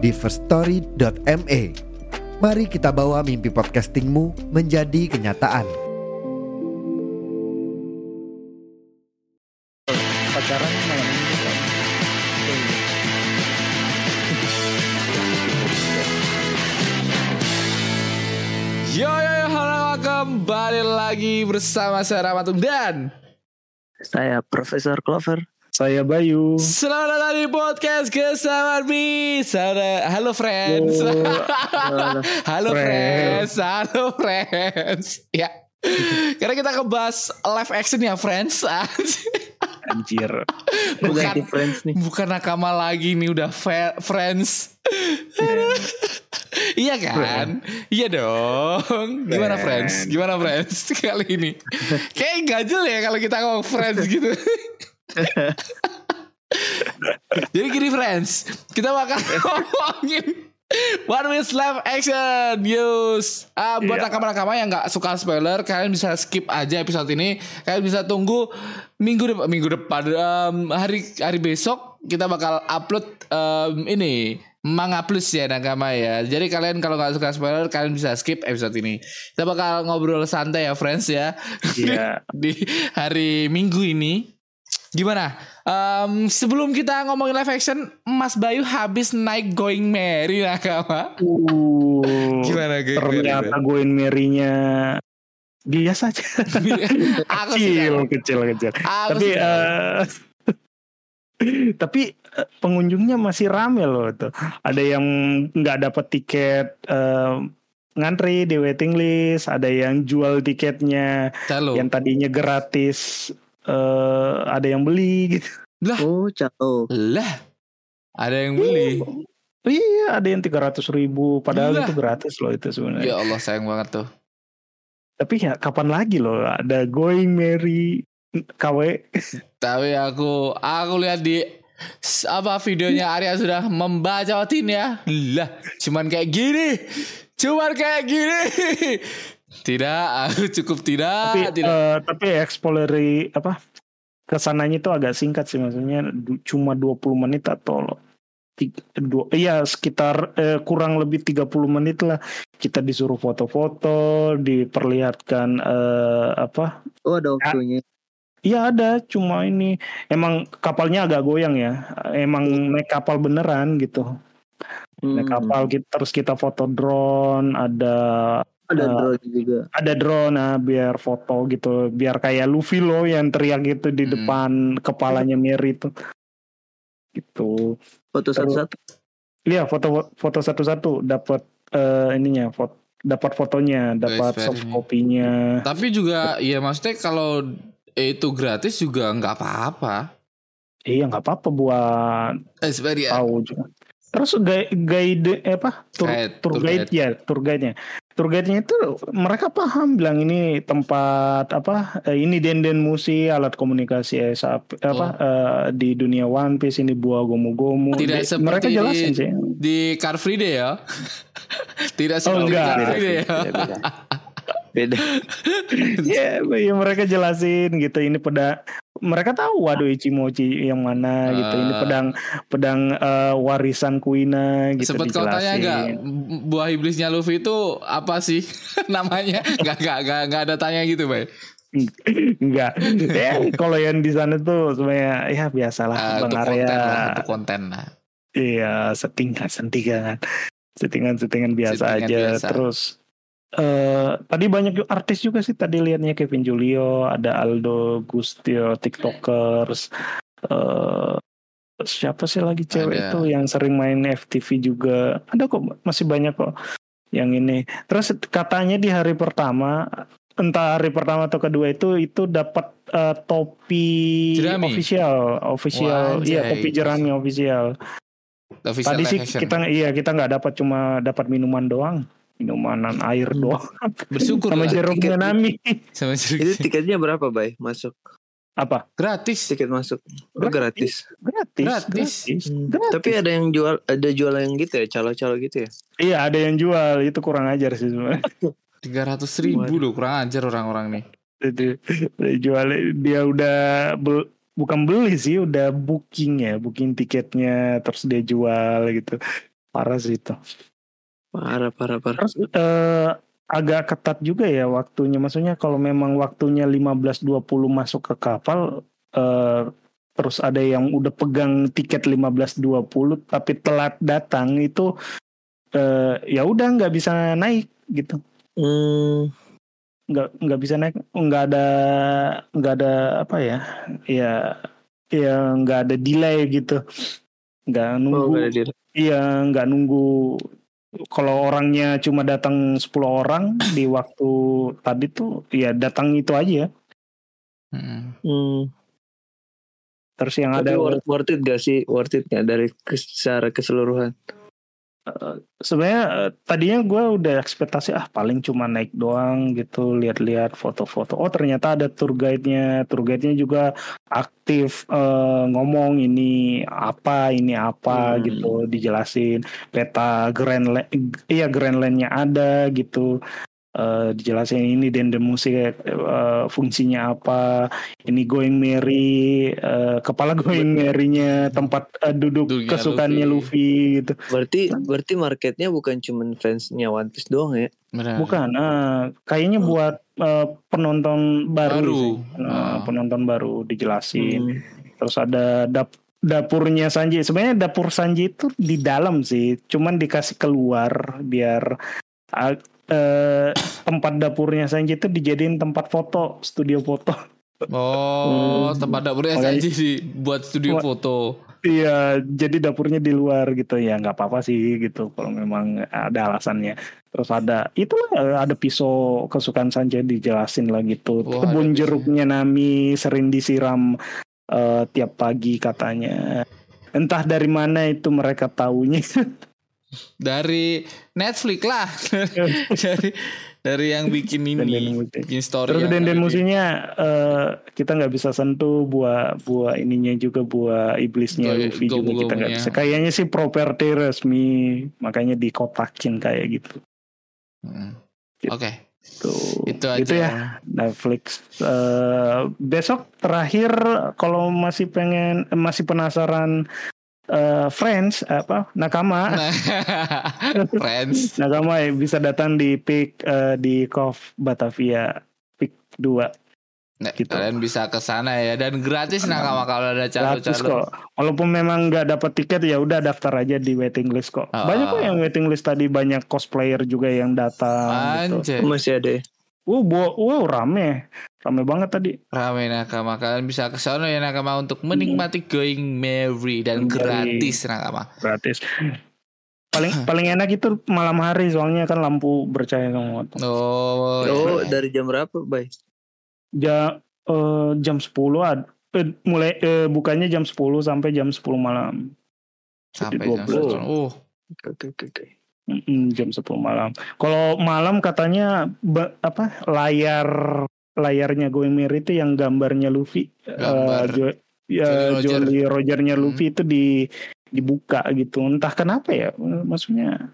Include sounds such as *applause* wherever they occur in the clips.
di firststory.me. Mari kita bawa mimpi podcastingmu menjadi kenyataan. pacaran malam ini kan Yo yo yo halo kembali lagi bersama saya Ramatung dan Saya Profesor Clover. Saya Bayu. Selamat datang di podcast kesamaan bisa. Halo friends. Oh, *laughs* halo Friends. friends. Halo friends. *laughs* Ya. Karena kita ngebahas live action ya friends. *laughs* Anjir. Bukan bukan friends nih. bukan nakama lagi nih udah friends. Iya kan? Iya dong. Gimana friends. gimana friends kali ini? Kayak ganjel ya kalau kita ngomong friends gitu *laughs* jadi gini friends kita bakal *laughs* ngomongin One Piece live action news. Ah, buat Iya. nakama-nakama yang nggak suka spoiler, kalian bisa skip aja episode ini. Kalian bisa tunggu minggu depan, minggu depan em, hari hari besok kita bakal upload em, ini Manga Plus ya nakama ya. Jadi kalian kalau nggak suka spoiler, kalian bisa skip episode ini. Kita bakal ngobrol santai ya friends ya Iya *laughs* di hari Minggu ini. Gimana? Em, sebelum kita ngomongin live action, Mas Bayu habis naik Going Merry nakama. uh, Gimana Going ternyata Going Mary-nya biasa aja *laughs* Aku kecil kecil kecil Aku tapi eh, *laughs* tapi eh, pengunjungnya masih rame loh tuh ada yang nggak dapat tiket eh, ngantri di waiting list ada yang jual tiketnya Calo. yang tadinya gratis eh ada yang beli gitu Lah, Oh, cakep. lah. Ada yang beli. iya ada yang tiga ratus ribu padahal Gila. itu gratis loh itu sebenarnya Ya Allah sayang banget tuh. tapi ya kapan lagi loh ada going Mary KW Tapi aku aku lihat di apa videonya Arya sudah membacotin ya. Lah, cuman kayak gini. Cuman kayak gini. Tidak, aku cukup tidak, tapi tidak. eh, tapi exploratory apa ke sananya itu agak singkat sih maksudnya du- cuma 20 menit atau tiga, dua, iya sekitar eh, kurang lebih 30 menit lah kita disuruh foto-foto diperlihatkan eh, apa Oh, ada waktunya. Iya ada, cuma ini emang kapalnya agak goyang ya. Emang naik kapal beneran gitu. Naik Hmm. kapal kita, terus kita foto drone, ada Ada eh, drone juga. ada drone nah biar foto gitu, biar kayak Luffy loh yang teriak gitu di Hmm. depan kepalanya Mary itu. Gitu. Foto satu-satu. Iya foto foto satu-satu dapat eh, ininya foto dapat fotonya, dapat soft copy-nya. Tapi juga ya maksudnya kalau itu gratis juga nggak apa-apa. Iya nggak apa-apa buat Eh sebenarnya tahu juga. Terus guide, guide eh, apa tour, Guide, tour tour guide, guide. ya tour guide-nya. Tour guide-nya itu mereka paham bilang ini tempat apa eh, ini denden musi alat komunikasi eh, sap- apa eh, di dunia One Piece ini buah gomu-gomu. Tidak Di- seperti mereka jelasin di- sih. di Car Free Day ya. *laughs* Tidak Oh, seperti enggak. Car Free Day ya. Beda. Iya, *laughs* iya, mereka jelasin gitu. Ini pedang mereka tahu waduh Ichimochi yang mana gitu. Ini Ah. pedang pedang eh, warisan Kuina gitu Sempet kau tanya nggak buah iblisnya Luffy itu apa sih *laughs* namanya? Nggak nggak nggak nggak ada tanya gitu, Bay. *laughs* Enggak. ya, kalau yang di sana tuh sebenarnya ya biasalah Ah, Bang Arya. konten lah, untuk konten lah. Iya, settingan settingan. Settingan-settingan biasa Settingan aja. biasa. Terus eh tadi banyak juga artis juga sih tadi liatnya Kevin Julio, ada Aldo Gustio, TikTokers. eh siapa sih lagi cewek Ada. itu yang sering main FTV juga. Ada kok masih banyak kok yang ini. Terus katanya di hari pertama entah hari pertama atau kedua itu itu dapat eh, topi Jerami? official, official, Wah, iya topi jerami official. official Tadi sih action. kita iya kita nggak dapat cuma dapat minuman doang, minumanan air doang. bersyukur Sama jeruknya tiket- Nami. sama Itu jeruk. tiketnya berapa, Bay? Masuk Apa? gratis tiket masuk. Oh, gratis. Gratis. Gratis. Hmm. Gratis. Tapi ada yang jual ada jual yang gitu ya, calo-calo gitu ya. Iya ada yang jual itu kurang ajar sih sebenarnya. *laughs* tiga ratus ribu loh kurang ajar orang-orang nih Itu dia jual dia udah bel- bukan beli sih udah booking ya booking tiketnya terus dia jual gitu parah sih itu Parah, parah, parah. terus eh, agak ketat juga ya waktunya maksudnya kalau memang waktunya 15.20 masuk ke kapal eh, terus ada yang udah pegang tiket 15.20 tapi telat datang itu eh, ya udah nggak bisa naik gitu Hmm, nggak nggak bisa naik nggak ada nggak ada apa ya ya ya nggak ada delay gitu nggak oh, nunggu dia. iya nggak nunggu kalau orangnya cuma datang 10 orang *clears throat* di waktu tadi tuh ya datang itu aja Mm-mm. Hmm. terus yang Tapi ada worth, worth it gak sih? Worth it gak dari secara keseluruhan? Sebenarnya eh, tadinya gue udah ekspektasi ah paling cuma naik doang gitu lihat-lihat foto-foto. Oh ternyata ada tour guide-nya. Tour guide-nya juga aktif eh, ngomong ini apa ini apa Hmm. gitu dijelasin. Peta Grand iya Grand Line-nya ada gitu Eh, dijelasin ini dendam musik eh, fungsinya apa ini going merry eh, kepala going merry-nya tempat eh, duduk Duduknya kesukaannya Luffy gitu Berarti berarti marketnya bukan cuman fansnya One Piece doang ya? Benar. Bukan, ah, kayaknya buat eh, penonton baru, Baru. sih. Nah, Ah. penonton baru dijelasin. Hmm. Terus ada dap dapurnya Sanji. Sebenarnya dapur Sanji itu di dalam sih, cuman dikasih keluar biar ah, eh, tempat dapurnya Sanji itu dijadiin tempat foto, studio foto. Oh, Hmm. tempat dapurnya saja sih buat studio foto. Iya, jadi dapurnya di luar gitu ya, nggak apa-apa sih gitu kalau memang ada alasannya. Terus ada eh, ada pisau kesukaan Sanjay dijelasin lah gitu. Wah, Kebun jeruknya Nami sering disiram eh, tiap pagi katanya. Entah dari mana itu mereka taunya. *laughs* Dari Netflix lah. *laughs* dari dari yang bikin ini, bikin story. Terus denden musiknya eh, kita nggak bisa sentuh buah buah ininya juga buah iblisnya Go- Luffy juga kita nggak bisa. Kayaknya sih properti resmi makanya dikotakin kayak gitu. Hmm. Gitu. Oke, Tuh. itu aja. Itu ya Netflix. Eh, besok terakhir kalau masih pengen masih penasaran eh, Friends apa nakama Nah, *laughs* Friends. nakama ya, bisa datang di pick eh, di Cove Batavia pick 2 Nah, Gitu. Kalian bisa ke sana ya dan gratis nakama kalau ada gratis calo-calo. kok. Walaupun memang nggak dapat tiket ya udah daftar aja di waiting list kok. Ah. Banyak kok yang waiting list tadi banyak cosplayer juga yang datang gitu. Anjir, Masih ada ya? Wow, bo- wow rame. Rame banget tadi. rame nakama. Kalian bisa ke sana ya nakama untuk menikmati going merry dan Merry. gratis nakama. gratis paling paling enak itu malam hari soalnya kan lampu bercahaya tuh. Oh, Oh, iya. dari jam berapa, Bay? Ja, eh, jam 10 ad, eh, mulai eh, bukanya jam 10 sampai jam 10 malam sampai jadi jam 20. 10. Oh, oke, oke, oke. Mm-mm, jam 10 malam kalau malam katanya ba- apa layar layarnya Going Merry itu yang gambarnya Luffy Gambar eh, Jo- ya, Jolly Roger. Jolly Rogernya Hmm. Luffy itu di dibuka gitu entah kenapa ya maksudnya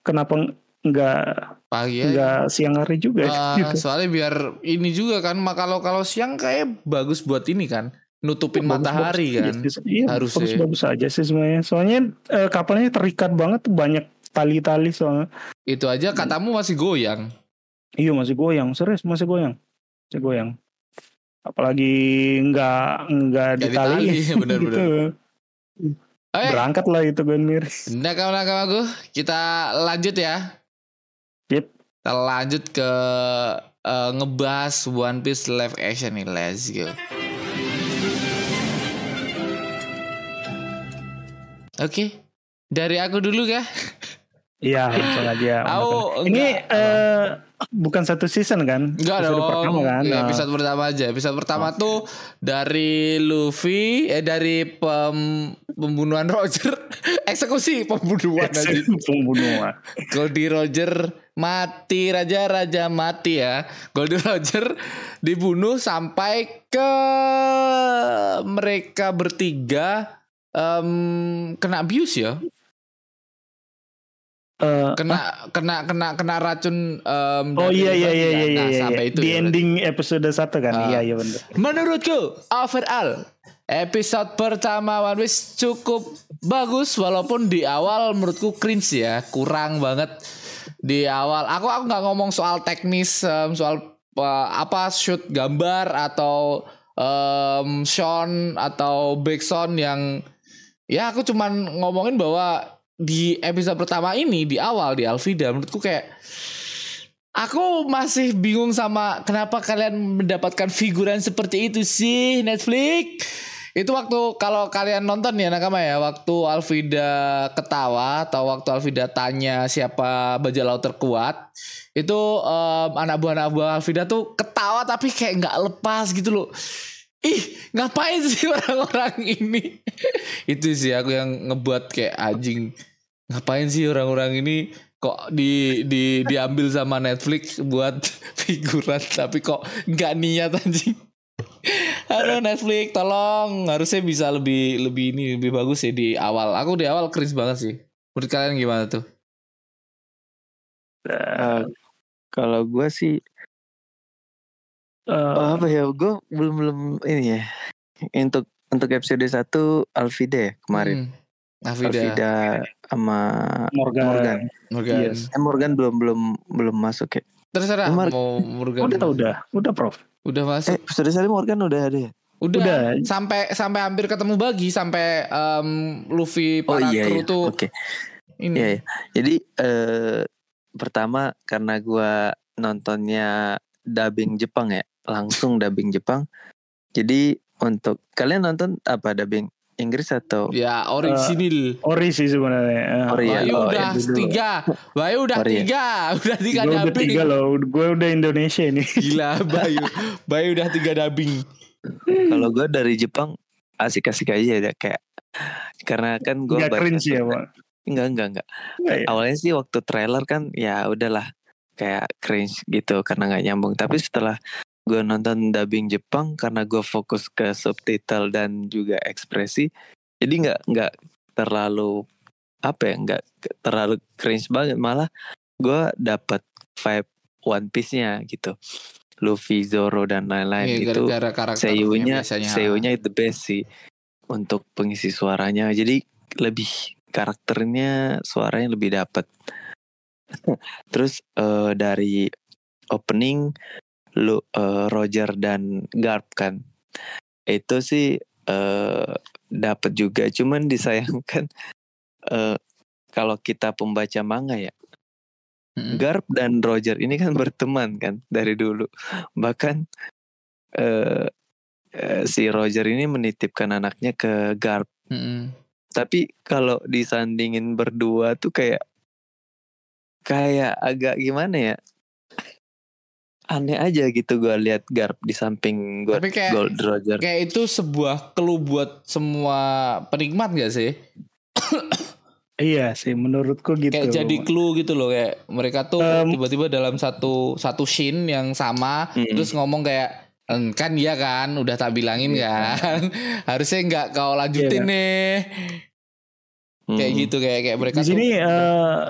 kenapa nggak pagi nggak siang hari juga Ah, *laughs* gitu. soalnya biar ini juga kan kalau kalau siang kayak bagus buat ini kan nutupin Bagus-bagus matahari aja kan sih. Iya, Harus bagus, ya. bagus aja sih sebenarnya. Soalnya eh, kapalnya terikat banget banyak tali-tali soalnya. itu aja katamu masih goyang Iya masih goyang, serius masih goyang, masih goyang. Apalagi nggak nggak ditali, *laughs* bener-bener. gitu. Oke, Berangkat lah itu kan miris. nakama nakamaku kita lanjut ya Yep. kita lanjut ke eh, ngebahas One Piece live action nih let's go Oke, dari aku dulu ya. *laughs* Iya langsung aja. Aku Ini eh, bukan satu season kan? Enggak Episode dong. pertama kan? Nah. episode pertama aja. Episode pertama tuh dari Luffy eh dari pem- pembunuhan Roger, *laughs* eksekusi pembunuhan aja. pembunuhan. *laughs* Goldie Roger mati raja raja mati ya. Goldie *laughs* Roger dibunuh sampai ke mereka bertiga em, kena abuse ya. Eh, Kena kena kena kena racun em, oh iya iya iya iya kan. iya. Nah, iya. sampai itu Di ya, ending episode 1 kan? Ah. Iya iya benar. Menurutku overall episode pertama One Piece cukup bagus walaupun di awal menurutku cringe ya, kurang banget di awal. Aku aku nggak ngomong soal teknis, em, soal eh, apa shoot gambar atau em, Sean atau backsound yang ya aku cuman ngomongin bahwa di episode pertama ini di awal di Alvida menurutku kayak Aku masih bingung sama kenapa kalian mendapatkan figuran seperti itu sih Netflix. Itu waktu kalau kalian nonton ya nakama ya waktu Alvida ketawa atau waktu Alvida tanya siapa bajak laut terkuat itu em, anak buah anak buah Alvida tuh ketawa tapi kayak nggak lepas gitu loh. Ih ngapain sih *laughs* orang-orang ini? itu sih aku yang ngebuat kayak anjing. Ngapain sih orang-orang ini kok di di diambil sama Netflix buat *laughs* figuran tapi kok nggak niat anjing. Aduh Netflix tolong harusnya bisa lebih lebih ini lebih bagus ya di awal. Aku di awal cringe banget sih. Menurut kalian gimana tuh? Eh, kalau gue sih Eh, oh, apa ya? Gue belum belum ini ya. Untuk untuk episode 1 Alvida ya kemarin. Hmm. Alvida sama Morgan. Morgan. Morgan. Yes. Eh Morgan belum belum belum masuk ya. Terserah Mar- mau Morgan. Udah tau udah, udah Prof. Udah Eh masuk. episode 1 Morgan udah ada ya? Udah, udah. sampai sampai hampir ketemu bagi sampai em, Luffy Oh para iya kru iya. tuh Oke. ini. Iya, iya. Jadi eh pertama karena gua nontonnya dubbing Jepang ya, langsung dubbing Jepang. Jadi untuk kalian nonton apa dubbing Inggris atau Ya orisinil. Ori sih sebenarnya. Eh, Ori ya? Bayu Oh, udah tiga. Bayu udah Ori ya? tiga. *laughs* Udah tiga Gue udah dubbing. tiga loh, gue udah Indonesia ini. Gila *laughs* Bayu. Bayu udah tiga dubbing. kalau gua dari Jepang asik-asik aja ya kayak karena kan gua Gak baca cringe ya, Pak. Enggak, enggak, enggak. Nggak ya? Awalnya sih waktu trailer kan ya udahlah kayak cringe gitu karena nggak nyambung. Tapi setelah gue nonton dubbing Jepang karena gue fokus ke subtitle dan juga ekspresi, jadi nggak nggak terlalu apa ya nggak terlalu cringe banget malah gue dapat vibe One Piece-nya gitu. Luffy, Zoro dan lain-lain Iya, itu seiyunya seiyunya the best sih untuk pengisi suaranya. Jadi lebih karakternya suaranya lebih dapat *laughs* terus eh, dari opening lu eh, Roger dan Garp kan itu sih eh dapat juga cuman disayangkan *laughs* eh kalau kita pembaca manga ya Mm-mm. Garp dan Roger ini kan *laughs* berteman kan dari dulu. Bahkan eh, eh, si Roger ini menitipkan anaknya ke Garp. Mm-mm. Tapi kalau disandingin berdua tuh kayak kayak agak gimana ya? Aneh aja gitu gue lihat Garp di samping gue Tapi kayak- Gold Roger. Kayak itu sebuah clue buat semua penikmat gak sih? Iya sih, menurutku gitu. Kayak jadi clue gitu loh kayak mereka tuh Em. tiba-tiba dalam satu satu scene yang sama Mm. terus ngomong kayak "Hmm, kan iya kan udah tak bilangin Iya. kan *laughs* harusnya nggak kau lanjutin Iya. nih kayak Hmm. gitu kayak kayak mereka Di sini tuh eh,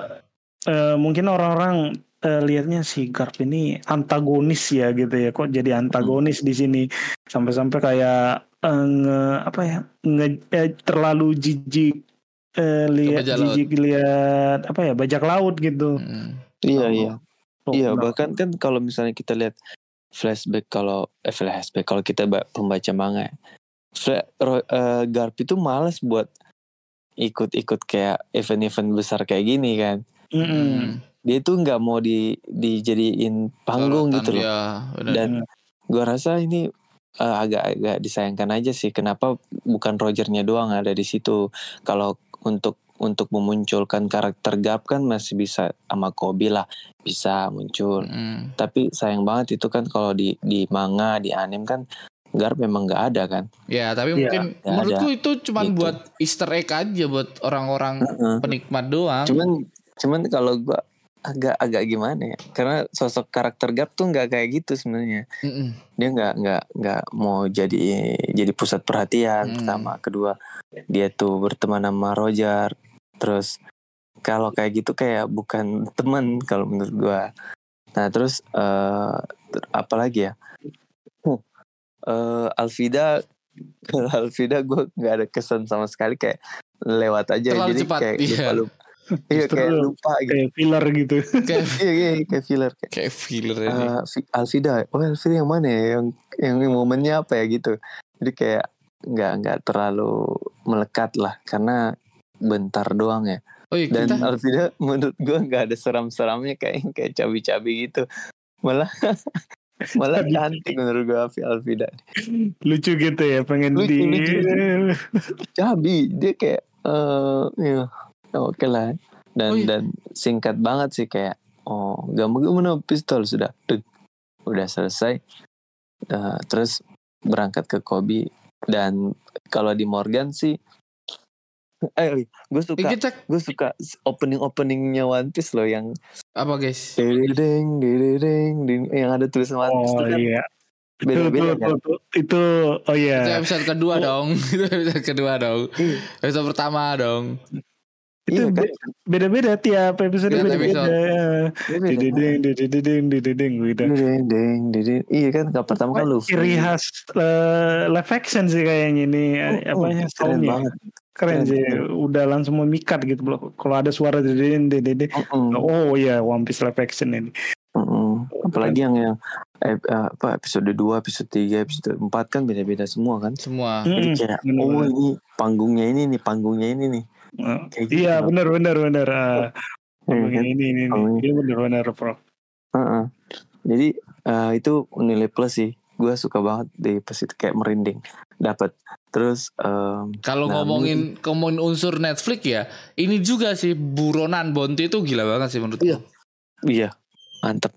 eh, mungkin orang-orang eh, lihatnya si Garp ini antagonis ya gitu ya. Kok jadi antagonis di sini sampai-sampai kayak eh, nge, apa ya? Nge, eh, terlalu jijik eh, lihat jijik lihat apa ya? Bajak laut gitu. Mm. Iya Oh, iya. Oh, Iya, enggak. bahkan kan kalau misalnya kita lihat flashback kalau eh, flashback kalau kita ba- pembaca manga, ya, fla- eh, Garp itu malas buat ikut-ikut kayak event-event besar kayak gini kan. Mm. Dia tuh nggak mau di dijadiin panggung Sorotan, gitu loh. ya. Dan gua rasa ini eh, agak-agak disayangkan aja sih. Kenapa bukan Rogernya doang ada di situ? Kalau untuk untuk memunculkan karakter Gap kan masih bisa sama Kobe lah bisa muncul. Mm. Tapi sayang banget itu kan kalau di di manga di anime kan Garp memang nggak ada kan. Ya, tapi Iya, mungkin nggak menurutku itu cuman Gitu. buat Easter egg aja buat orang-orang Heeh. penikmat doang. Cuman cuman kalau gua agak agak gimana ya? Karena sosok karakter Garp tuh nggak kayak gitu sebenarnya. Dia nggak nggak nggak mau jadi jadi pusat perhatian Hmm. pertama. Kedua dia tuh berteman sama Roger. Terus kalau kayak gitu kayak bukan teman kalau menurut gua. Nah terus eh ter- apa lagi ya? Huh. Eh, Alvida *laughs* Alvida gue nggak ada kesan sama sekali kayak lewat aja Terlalu jadi cepat, kayak iya. lupa lupa iya kayak lupa gitu. kayak filler gitu. Kayak *laughs* iya iya kayak filler kayak kayak filler ini. eh, Vi- Alvida oh Alvida yang mana ya? Yang yang momennya apa ya gitu. Jadi kayak nggak nggak terlalu melekat lah karena bentar doang ya. Oh iya dan kita Alvida menurut gue nggak ada seram-seramnya kayak kayak cabi-cabi gitu. Malah *laughs* malah cantik menurut gue Alvi- Alvida lucu gitu ya pengen Lucu, di lucu. cabi dia kayak eh ya oke lah dan Oh iya. dan singkat banget sih kayak oh gampang mana pistol sudah Deg. udah selesai Eh, terus berangkat ke Kobe dan kalau di Morgan sih eh gue suka gue suka opening openingnya One Piece loh yang apa guys? dedeng dedeng ding yang ada tulisan One Piece oh tuh kan iya itu beda beda itu, kan itu, itu oh iya Itu episode kedua Oh. dong. *laughs* Itu episode kedua dong. Iya. Episode pertama dong. Itu Iya kan? be- beda-beda tiap episode beda-beda dididing gitu. Dedeng dedeng dedeng iya kan kalau pertama kan Luffy Ciri khas eh, live action sih kayaknya ini Oh, apa oh, ya keren banget Keren Keren, sih, keren. udah langsung memikat gitu loh. Kalau ada suara dididing, dididing, Mm-mm. oh iya One Piece live action ini. Mm-mm. Apalagi yang yang eh, eh, apa episode 2, episode 3, episode 4 kan beda-beda semua kan. Semua. Jadi kayak oh ini panggungnya ini nih, panggungnya ini nih. Eh, gitu. Iya benar benar benar. Ini ini ini. Oh, Iya benar benar Prof. Heeh. Jadi eh, itu nilai plus sih. Gue suka banget di pas itu kayak merinding. Dapat. Terus em, Kalau Nah, ngomongin ngomongin unsur Netflix ya, ini juga sih buronan Bonti itu gila banget sih menurutku. Iya. iya, mantep.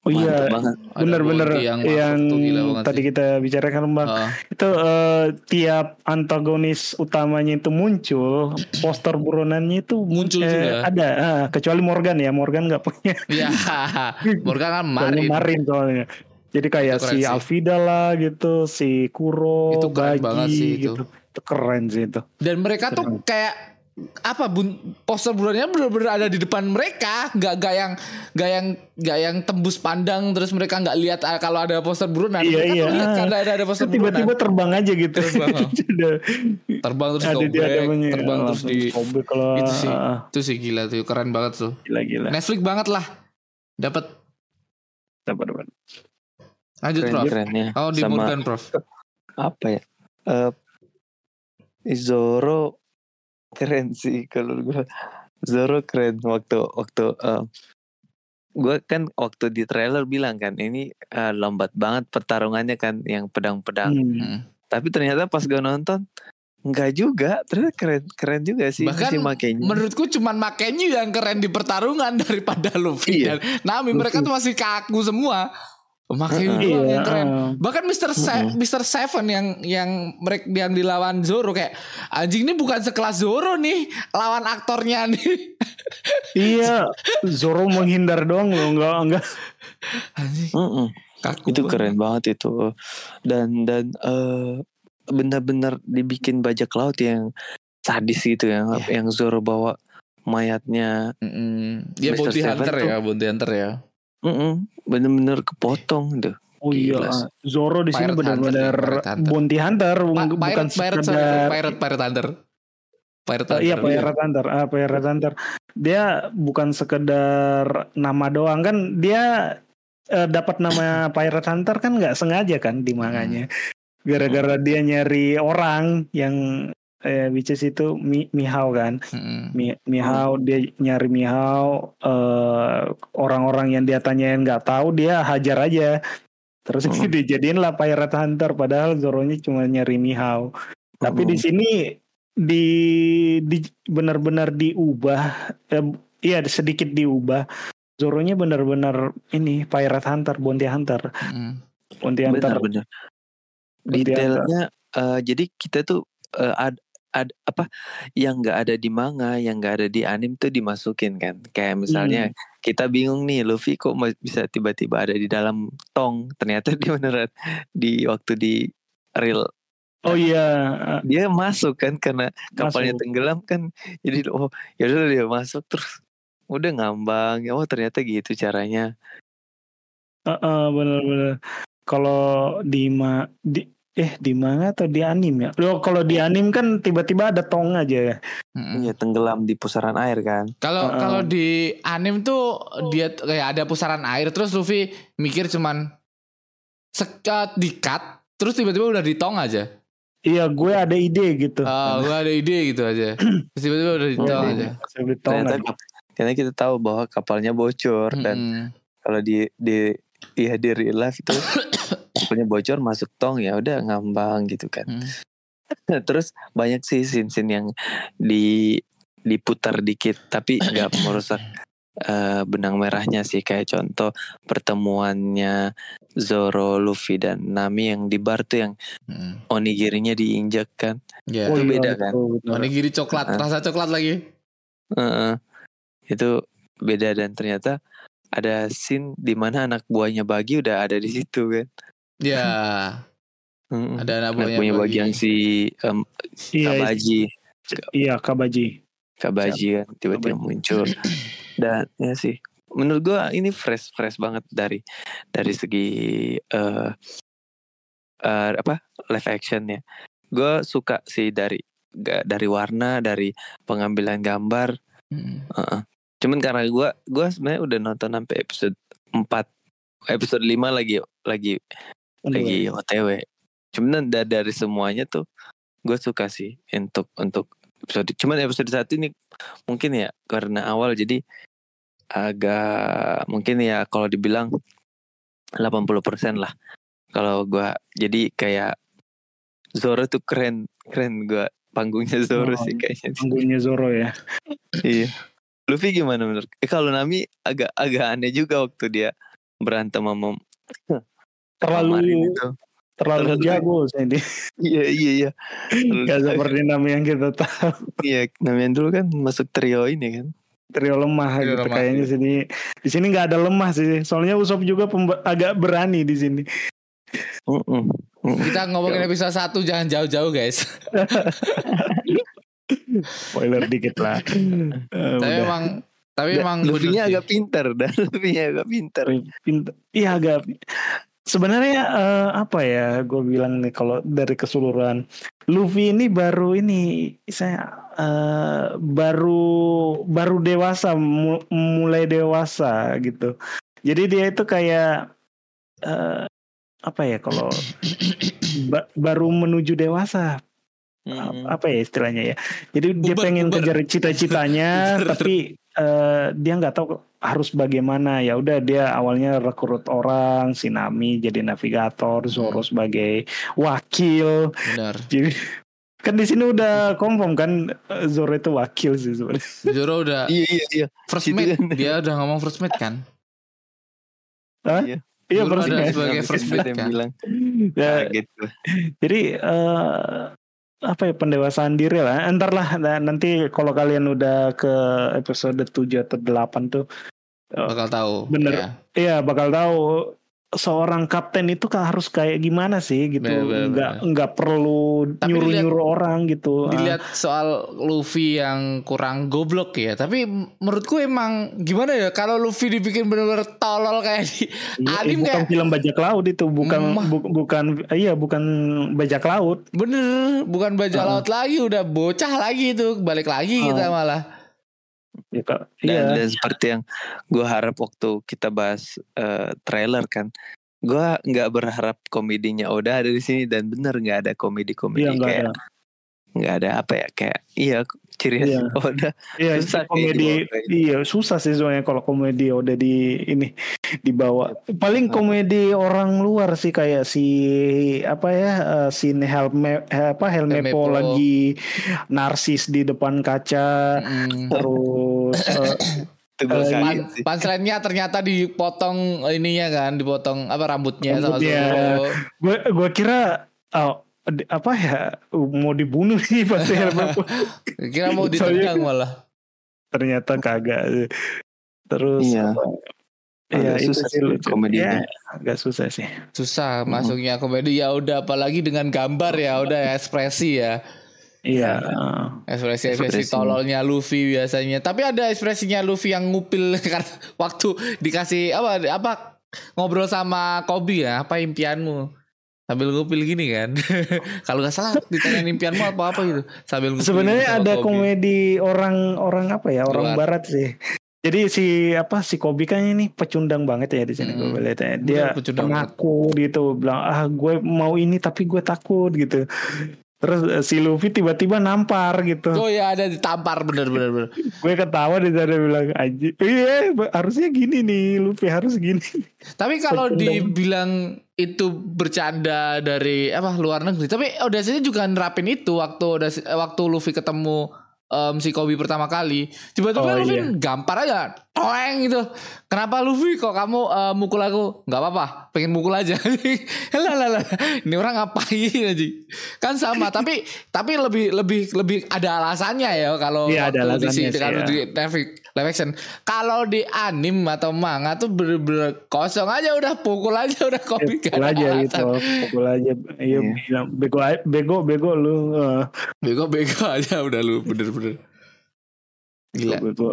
Oh iya Bonti yang, yang, tuh tadi sih. kita bicarakan Bang. Heeh. itu eh, tiap antagonis utamanya itu muncul poster buronannya itu Muncul eh, juga. ada ah, kecuali Morgan ya Morgan nggak punya Iya, *laughs* Morgan kan Marin. Marin soalnya jadi kayak si sih. Alvida lah gitu si Kuro Itu keren Bagi banget sih itu. gitu itu keren sih itu Dan mereka tuh Keren. kayak apa bun, poster buronannya benar-benar ada di depan mereka, nggak nggak yang nggak yang nggak yang tembus pandang terus mereka nggak lihat ah, kalau ada poster buronan. Iya, mereka iya. lihat Ah. karena ada ada poster tiba-tiba buronan. terbang aja gitu Terbang. *laughs* Udah, Terbang terus ada punya terbang terus di sobek itu sih. Ah, itu sih gila tuh keren banget tuh. gila gila Netflix banget lah. Dapat dapat dapat lanjut Keren Prof. kerennya. Oh di Sama Morgan Prof. *laughs* apa ya? Eh Zoro keren sih kalau gue. Zoro keren waktu waktu eh gue kan waktu di trailer bilang kan ini eh, lambat banget pertarungannya kan yang pedang-pedang. Hmm. Hmm. Tapi ternyata pas gue nonton enggak juga. Ternyata keren keren juga sih Bahkan si makainya. Menurutku cuman Makenyu yang keren di pertarungan *laughs* daripada Luffy Iya. dan Nami mereka tuh masih kaku semua. Heeh. doang Iya, yang keren. ah. Bahkan Mr. Se- Mr. Seven yang yang mereka yang dilawan Zoro kayak anjing ini bukan sekelas Zoro nih lawan aktornya nih. *laughs* Iya, Zoro menghindar doang loh, enggak enggak. Anjing Mm-mm. kaku. itu banget. keren banget itu dan dan eh benar-benar dibikin bajak laut yang sadis gitu yang Iya. yang Zoro bawa mayatnya Mm-mm. Dia Mr. bounty Seven hunter tuh- ya, bounty hunter ya. Mm-mm. bener-bener kepotong tuh Oh iya, sih. Zoro di sini Pirate benar-benar pirate bounty hunter, Pa- bukan pirate, pirate, sorry, sekedar pirate, pirate hunter. Pirate Eh, iya hunter. Pirate Hunter, ah Pirate Hunter. Dia bukan sekedar nama doang kan, dia eh, dapat nama *laughs* Pirate Hunter kan nggak sengaja kan di manganya. Gara-gara dia nyari orang yang eh, which is itu Mi, Mihao kan. Mm-mm. Mi, Mihao dia nyari Mihao eh, orang-orang yang dia tanyain nggak tahu dia hajar aja. Terus Hmm. *laughs* dijadiin lah Pirate Hunter padahal Zoronya cuma nyari Mihao. Tapi Hmm. di sini di, di benar-benar diubah eh, iya sedikit diubah Zoronya benar-benar ini Pirate Hunter, Bounty Hunter. Mm. Bounty Hunter. Bounty Hunter. Detailnya eh, jadi kita tuh eh, ad, ad- apa yang nggak ada di manga, yang nggak ada di anime tuh dimasukin kan. Kayak misalnya kita bingung nih Luffy kok bisa tiba-tiba ada di dalam tong. Ternyata *laughs* dia beneran di waktu di real Oh iya, dia masuk kan karena kapalnya Masuk. tenggelam kan. Jadi oh ya udah dia masuk terus udah ngambang. Oh ternyata gitu caranya. Heeh, benar-benar. Kalau di ma di eh di manga atau di anime ya? Loh, kalau di anime kan tiba-tiba ada tong aja ya. Mm-mm. Iya tenggelam di pusaran air kan. Kalau Heeh. kalau di anim tuh dia kayak ada pusaran air terus Luffy mikir cuman sekat di cut terus tiba-tiba udah di tong aja. Iya, gue ada ide gitu. Ah, *laughs* gua ada ide gitu aja. Terus tiba-tiba udah di tong Iya, aja. Tong Ternyata aja. kap- karena kita tahu bahwa kapalnya bocor dan Mm-mm. kalau di di ya di real life itu *coughs* kapalnya bocor masuk tong ya udah ngambang gitu kan. Hmm. *laughs* Terus banyak sih scene-scene yang di diputar dikit tapi nggak *clears throat* merusak eh, benang merahnya sih kayak contoh pertemuannya Zoro, Luffy dan Nami yang di bar tuh yang Mm. onigirinya diinjak kan. Ya. itu iya, beda kan? betul. Onigiri coklat, Heeh. rasa coklat lagi. Heeh. itu beda dan ternyata ada scene di mana anak buahnya Bagi udah ada di situ kan. Ya, Mm-mm. ada anak buahnya buahnya Bagi bagi. yang si em, Iya, Kabaji, iya Kabaji. Kabaji kan tiba-tiba Kabaji. muncul. *clears throat* Dan ya sih, menurut gua ini fresh fresh banget dari dari segi eh eh, apa live action ya. Gue suka sih dari ga- dari warna, dari pengambilan gambar. Mm. Heeh. Cuman karena gua gua sebenarnya udah nonton sampai episode 4 episode 5 lagi lagi lagi OTW. Cuman da- dari semuanya tuh gue suka sih untuk untuk episode. Cuman episode satu ini mungkin ya karena awal jadi agak mungkin ya kalau dibilang 80% lah. Kalau gua jadi kayak Zoro tuh keren keren gua panggungnya *laughs* Zoro Oh, sih kayaknya. Panggungnya Zoro ya. *laughs* iya. Luffy gimana menurut? Eh, kalau Nami agak agak aneh juga waktu dia berantem sama Terlalu terlalu Terlalu- jago saya *laughs* dia. Iya iya iya. Gak seperti nama yang kita tahu. Iya, Nami yang dulu kan masuk trio ini kan. Trio lemah Trio gitu lemah, kayaknya iya. sini di sini nggak ada lemah sih. Soalnya Usop juga pemba- agak berani di sini. Mm-mm. Mm-mm. Kita ngomongin episode 1 jangan jauh-jauh guys. *laughs* Spoiler dikit lah. *laughs* Eh, Tapi udah. emang tapi Da- emang Luffy-nya agak pinter dan Luffy-nya agak pinter. Pinter. Iya agak. Sebenarnya eh, apa ya? Gue bilang nih kalau dari keseluruhan, Luffy ini baru ini saya eh, baru baru dewasa, mu- mulai dewasa gitu. Jadi dia itu kayak eh, apa ya? Kalau *coughs* ba- baru menuju dewasa, Mm-mm. apa ya istilahnya ya? Jadi dia pengen kejar cita-citanya, *laughs* tapi eh, dia nggak tahu harus bagaimana. Ya udah dia awalnya rekrut orang, si Nami jadi navigator, Zoro Hmm. sebagai wakil. Benar. *laughs* Jadi kan di sini udah confirm kan eh, Zoro itu wakil sih sebenarnya. Zoro udah Iya iya iya. first Situ mate. kan. Dia udah ngomong first mate kan? Hah? Iya. Iya Zoro first ada mate. sebagai first mate yang kan? bilang Ya, tuh. Jadi eh, apa ya pendewasaan diri lah. Entar lah nah, nanti kalau kalian udah ke episode 7 atau 8 tuh Bakal tahu. Bener. Ya. Iya bakal tahu seorang kapten itu kan harus kayak gimana sih gitu. Bener, nggak bener. nggak perlu Tapi nyuruh dilihat- nyuruh orang gitu. Ah, Dilihat soal Luffy yang kurang goblok ya, tapi menurutku emang gimana ya kalau Luffy dibikin bener-bener tolol kayak di Iya, anime bukan kayak- film bajak laut itu bukan bu- bukan iya bukan bajak laut. Bener bukan bajak Ah. laut lagi udah bocah lagi itu balik lagi Ah. kita malah ya, Kak. Dan, iya dan seperti yang gue harap waktu kita bahas eh, trailer kan, gue nggak berharap komedinya Oda ada di sini dan bener nggak ada komedi-komedi iya nggak kayak ada nggak ada apa ya kayak iya ciri khas Iya. *laughs* Oda Iya, Susah sih komedi gitu. iya susah sih soalnya kalau komedi udah di ini dibawa. Paling komedi orang luar sih kayak si apa ya eh, si Helme apa Helmepo Helmepo. lagi narsis di depan kaca Mm. terus *laughs* sih punchline-nya ternyata dipotong ininya kan, dipotong apa rambutnya sama Rambutnya. Zoro. gue gue kira oh, apa ya mau dibunuh sih pasti. *laughs* Kira mau ditendang malah. ternyata kagak. Terus Iya. apa, Agak Iya itu susah sih komedinya. Ya, agak susah sih. Susah masuknya komedi ya udah apalagi dengan gambar ya udah ekspresi ya. Iya. Ekspresi ekspresi Ekspresi. tololnya Luffy biasanya. Tapi ada ekspresinya Luffy yang ngupil *laughs* karena waktu dikasih apa apa ngobrol sama Kobe ya, apa impianmu? Sambil ngupil gini kan. *laughs* Kalau nggak salah ditanya impianmu apa apa gitu. Sambil Sebenarnya sama ada Kobe. komedi orang-orang apa ya orang Luar. barat sih. Jadi si apa si Kobe kan ini pecundang banget ya di sini Hmm. gue lihat ya. Dia pecundang penakut gitu, bilang ah gue mau ini tapi gue takut gitu. Terus eh, si Luffy tiba-tiba nampar gitu. Oh ya ada ditampar bener bener bener. *laughs* Gue ketawa di sana bilang aja, iya harusnya gini nih Luffy harus gini. Tapi kalau dibilang itu bercanda dari apa luar negeri, tapi Audacity juga nerapin itu waktu Audacity- waktu Luffy ketemu em, si Kobe pertama kali. Tiba-tiba Oh, Luffy iya. gampar aja, toeng gitu. Kenapa Luffy kok kamu eh, mukul aku? Nggak apa-apa, pengen mukul aja. *laughs* lah lah lah. Ini orang ngapain aja? Kan sama, *laughs* tapi tapi lebih lebih lebih ada alasannya ya kalau Iya, ada waktu di sih, kalau ya. di live, action. Kalau di anim atau manga tuh bener-bener kosong aja udah pukul aja udah kopi Pukul aja gitu, pukul aja. Iya, Iya. bego bego bego lu. eh, Bego-bego *laughs* aja udah lu bener-bener. Gila. bego.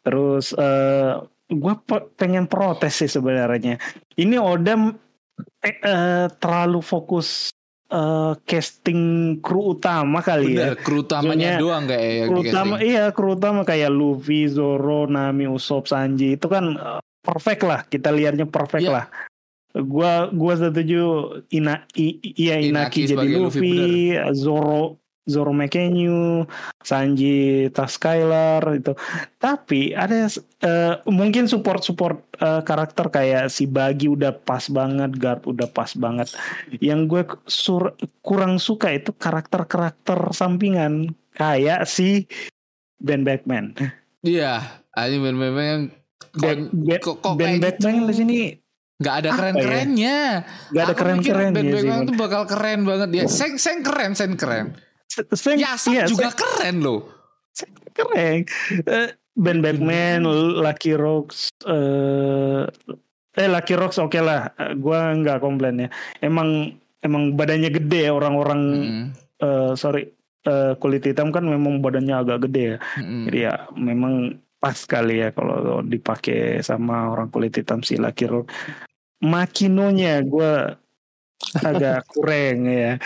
Terus eh gue pengen protes sih sebenarnya. Ini Oda eh, eh, terlalu fokus eh, casting kru utama kali ya. Bener, kru utamanya Maksudnya, doang kayak yang Kru utama iya kru utama kayak Luffy, Zoro, Nami, Usopp, Sanji itu kan eh, perfect lah. Kita lihatnya perfect Iya. lah. Gua gua setuju Ina i, iya Inaki Inaki, jadi Luffy, Luffy, Zoro Zoro Mekenyu, Sanji Skylar itu. Tapi ada eh, mungkin support-support eh, karakter kayak si Bagi udah pas banget, Garp udah pas banget. Yang gue sur- kurang suka itu karakter-karakter sampingan kayak si Ben Batman. Iya, aja bener-bener yang Ben, Ben, kok- kok Ben Batman gitu? di sini nggak ada ya? keren-kerennya. gak ada keren-keren Ben ya. Batman tuh bakal keren banget dia. Seng Seng keren, Seng keren. Seng, Yasam iya, juga keren loh. keren. Eh, Ben Batman, Lucky Rocks, eh, eh Lucky Rocks oke lah. Eh, Gua nggak komplain ya. Emang emang badannya gede ya orang-orang. Mm-mm. eh, sorry, eh, kulit hitam kan memang badannya agak gede ya. Mm-mm. Jadi ya memang pas kali ya kalau dipakai sama orang kulit hitam si Lucky Rock. Makinonya gue agak *laughs* kurang ya.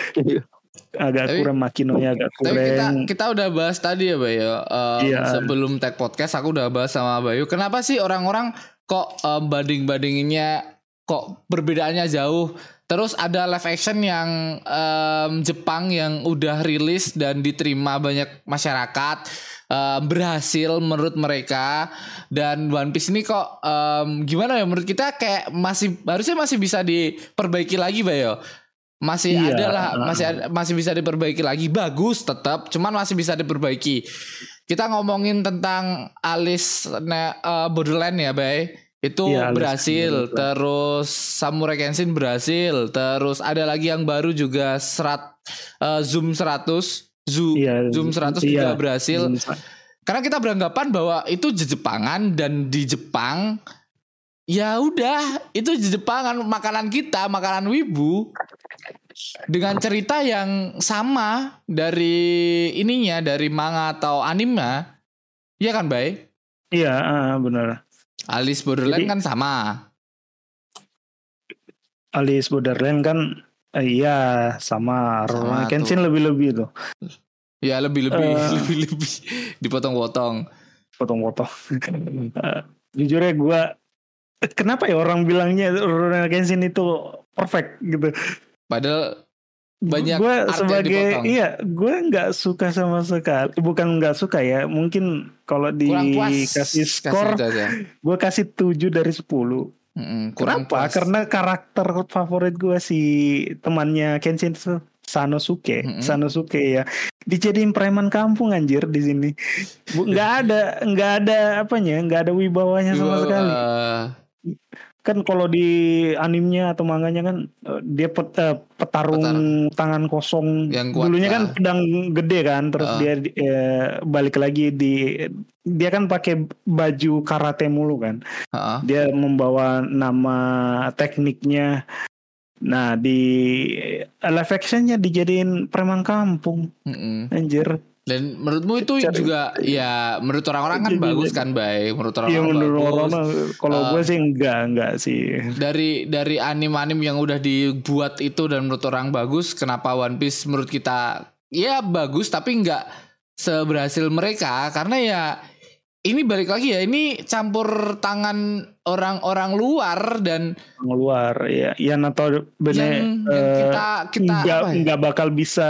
Agak Tapi- kurang makinonya agak Tapi kita kurang. kita udah bahas tadi ya Bayu. Um, Iya. Sebelum tag podcast aku udah bahas sama Bayu. Kenapa sih orang-orang kok um, banding-bandinginnya kok perbedaannya jauh? Terus ada live action yang um, Jepang yang udah rilis dan diterima banyak masyarakat um, berhasil menurut mereka dan One Piece ini kok um, gimana ya menurut kita kayak masih harusnya masih bisa diperbaiki lagi Bayo masih Iya. ada lah masih ada- masih bisa diperbaiki lagi bagus tetap cuman masih bisa diperbaiki kita ngomongin tentang Alice ne- eh, Borderland ya Bay itu Iya, berhasil Borderland. terus Samurai Kenshin berhasil terus ada lagi yang baru juga serat eh, Zoom 100 Zoom Iya, Zoom 100 iya. juga berhasil karena kita beranggapan bahwa itu Jepangan dan di Jepang ya udah itu Jepangan makanan kita makanan wibu dengan cerita yang sama dari ininya dari manga atau anime ya kan Bay Iya, ah, benar. Alice Borderland Jadi- kan sama Alice Borderland kan eh, iya sama, Sama Kenshin lebih-lebih tuh. ya lebih lebih Eh. *laughs* lebih lebih dipotong-potong Potong-potong. *laughs* Eh, Jujur ya gue kenapa ya orang bilangnya Rurouni Kenshin itu perfect gitu. padahal banyak gue sebagai iya gue nggak suka sama sekali bukan nggak suka ya mungkin kalau dikasih skor itu gue kasih 7 dari 10 Mm-mm, kurang Kenapa? puas. Karena karakter favorit gue si temannya Kenshin tuh Sanosuke, Mm-mm. Sanosuke ya. Dijadiin preman kampung anjir di sini. Nggak ada nggak ada apanya, nggak ada wibawanya sama Gua, sekali. Kan kalau di animenya atau manganya kan eh, dia pet- eh, petarung tangan kosong. Yang kuat Dulunya kan lah. pedang gede kan, terus Ah. dia eh, balik lagi di dia kan pakai baju karate mulu kan heeh. dia membawa nama tekniknya nah di live actionnya dijadiin preman kampung Mm-mm. anjir Dan menurutmu itu Cari- juga ya menurut orang-orang kan Jadi- bagus kan, Bay? Menurut Iya orang-orang menurut bagus. orang kalau Uh, gue sih enggak enggak sih Dari dari anim-anim yang udah dibuat itu dan menurut orang bagus, kenapa One Piece menurut kita ya bagus tapi nggak seberhasil mereka karena ya ini balik lagi ya ini campur tangan orang-orang luar dan keluar ya yang atau benar yang, yang kita kita enggak apa ya? enggak bakal bisa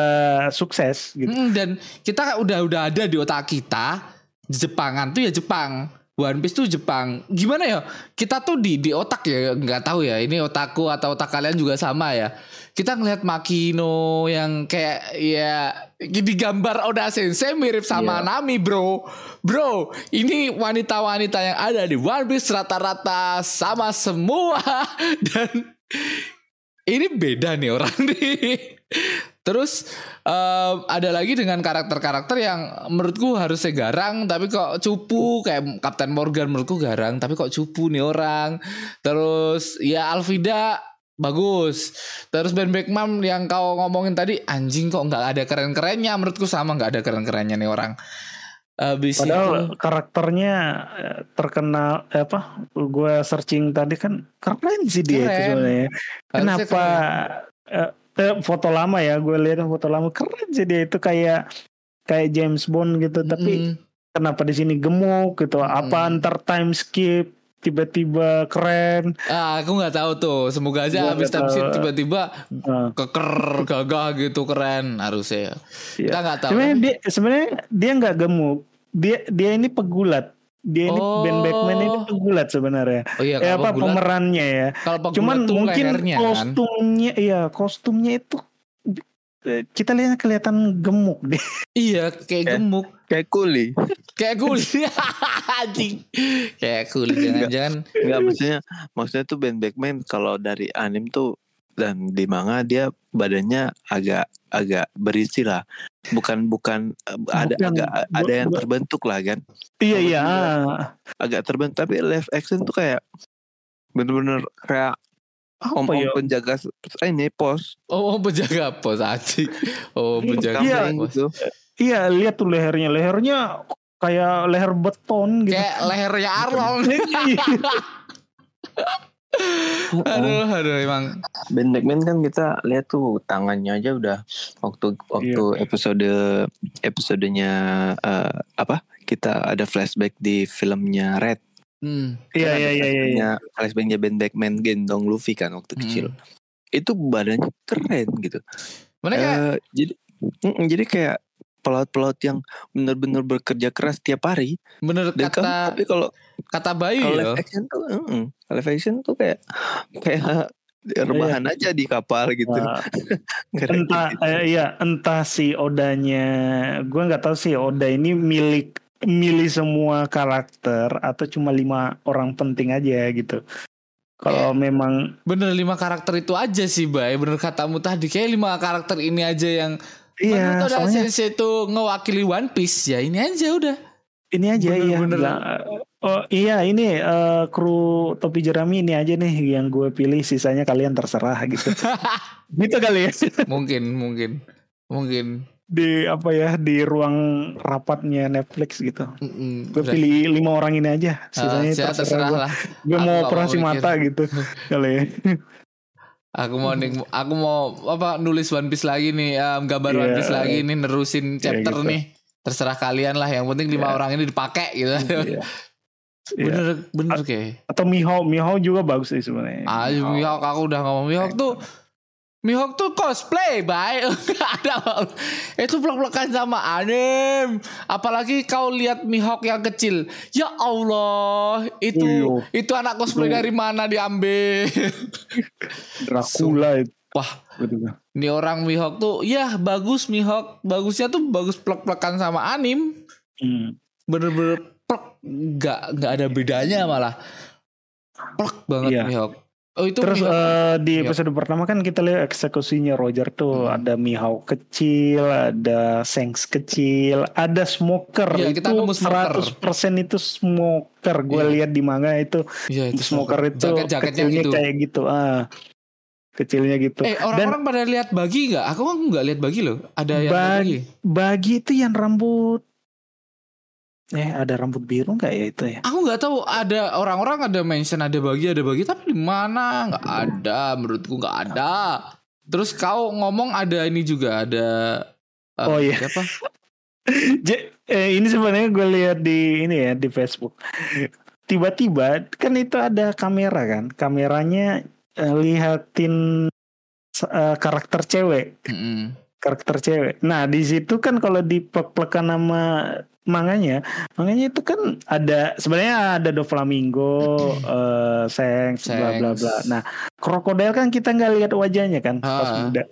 sukses gitu. Dan kita udah udah ada di otak kita Jepangan tuh ya Jepang One Piece tuh Jepang. Gimana ya kita tuh di di otak ya nggak tahu ya ini otakku atau otak kalian juga sama ya kita ngelihat Makino yang kayak ya di gambar Oda Sensei mirip sama Iya. Nami bro bro ini wanita-wanita yang ada di One Piece rata-rata sama semua *laughs* dan ini beda nih orang nih Terus em, ada lagi dengan karakter-karakter yang menurutku harusnya garang tapi kok cupu kayak Kapten Morgan menurutku garang tapi kok cupu nih orang. Terus ya Alvida bagus. Terus Ben Beckman yang kau ngomongin tadi anjing kok nggak ada keren-kerennya menurutku sama nggak ada keren-kerennya nih orang. Habis itu padahal karakternya eh, terkenal eh, apa gue searching tadi kan keren sih dia itu Keren. sebenarnya harusnya Kenapa keren. eh, eh, foto lama ya gue lihat foto lama keren sih dia itu kayak kayak James Bond gitu tapi Mm, kenapa di sini gemuk gitu apa Mm. antar time skip tiba-tiba keren ah, aku nggak tahu tuh. Semoga aja Gua habis tahu. tiba-tiba Nah, keker gagah gitu keren harusnya. iya. Kita nggak tahu. sebenarnya dia sebenarnya dia nggak gemuk dia dia ini pegulat dia ini Oh. Ben Beckman ini pegulat sebenarnya Oh iya eh, apa pegulat- pemerannya ya Kalau cuman mungkin lehernya kan. kostumnya iya kostumnya itu kita lihat kelihatan gemuk deh Iya, kayak Ya. gemuk. Kayak kuli. Kayak kulit. *laughs* Anjing. Kayak kulit jangan-jangan. Enggak maksudnya maksudnya tuh Ben Beckman kalau dari anim tuh dan di manga dia badannya agak agak berisi lah. Bukan bukan eh, ada Bukan. agak ada yang terbentuk lah kan. iya iya. Agak terbentuk tapi live action tuh kayak bener-bener kayak om apa om ya penjaga ini pos Oh, oh, penjaga pos anjing. Oh, penjaga Iya. pos. gitu. iya lihat tuh lehernya lehernya kayak leher beton gitu Kayak lehernya Arlong. *laughs* aduh, aduh emang. Ben Beckman kan kita lihat tuh tangannya aja udah waktu waktu episode episodenya eh, apa kita ada flashback di filmnya Red Hmm. iya iya iya iya flashbacknya flashbacknya Ben Beckman gendong Luffy kan waktu Hmm. kecil itu badannya keren gitu Mana kayak Eh, jadi mm, jadi kayak pelaut-pelaut yang benar-benar bekerja keras tiap hari bener dan kata tapi kalau kata Bayu kalau ya. live action tuh mm, live action tuh kayak kayak rebahan aja di kapal gitu *laughs* Nah, entah gitu. eh, iya entah si Odanya gue nggak tahu sih Oda ini milik milih semua karakter atau cuma lima orang penting aja gitu. Kalau memang Bener lima karakter itu aja sih, Bay. Bener katamu tadi. Kayak lima karakter ini aja yang iya menurut soalnya Sensei itu ngewakili One Piece. Ya ini aja udah. ini aja iya. bener-bener- Nggak- oh iya ini eh, kru topi jerami ini aja nih yang gue pilih. Sisanya kalian terserah gitu. *laughs* Gitu kali ya. Mungkin, mungkin, mungkin. Di apa ya di ruang rapatnya Netflix gitu Mm-mm, gue pilih lima orang ini aja Ah, sisanya saya terserah, terserah gue. lah. gue mau operasi mau mata gitu *laughs* kali ya Aku mau nik, aku mau apa nulis One Piece lagi nih, em, gambar Iya. One Piece lagi nih, nerusin Iya, chapter gitu. nih. Terserah kalian lah, yang penting lima Iya. orang ini dipakai gitu. Iya. *laughs* Iya. bener, bener kayak. atau Mihawk Mihawk juga bagus sih sebenarnya Ah, Mihawk. Mihawk aku udah ngomong Mihawk tuh Mihawk tuh cosplay, baik. *laughs* Nggak ada. Itu plek-plekan sama anime. Apalagi kau lihat Mihawk yang kecil. Ya Allah, itu Iya. itu anak cosplay dari mana diambil? *laughs* Dracula itu. Wah, ini orang Mihawk tuh, ya bagus Mihawk. Bagusnya tuh bagus plek-plekan sama anime. Hmm. Bener-bener plek. Nggak, nggak ada bedanya malah. Plek banget Iya. Mihawk. Oh itu Terus eh, di Iya. episode pertama kan kita lihat eksekusinya Roger tuh Hmm. ada Mihawk kecil, ada Sengs kecil, ada Smoker Iya, itu kita nemu Smoker. 100% itu Smoker. Gue Iya. lihat di manga itu Iya, itu Smoker itu Jaket-jaketnya kecilnya gitu. kayak gitu. Ah. Kecilnya gitu. Eh orang-orang pada lihat bagi nggak? Aku nggak lihat bagi loh. Ada yang Bagi. Bagi itu yang rambut Eh ada rambut biru nggak ya itu ya? Aku nggak tahu ada orang-orang ada mention ada bagi ada bagi tapi di mana nggak ada menurutku nggak ada. Terus kau ngomong ada ini juga ada eh, Oh, iya. siapa? *laughs* J- eh, ini sebenarnya gue lihat di ini ya di Facebook. Tiba-tiba kan itu ada kamera kan, kameranya eh, lihatin eh, karakter cewek, Mm-mm. karakter cewek. Nah di situ kan kalau diplek-plekan nama manganya, manganya itu kan ada sebenarnya ada Doflamingo, eh Sengs, bla bla bla. Sengs. Nah krokodil kan kita nggak lihat wajahnya kan pas Ah, muda.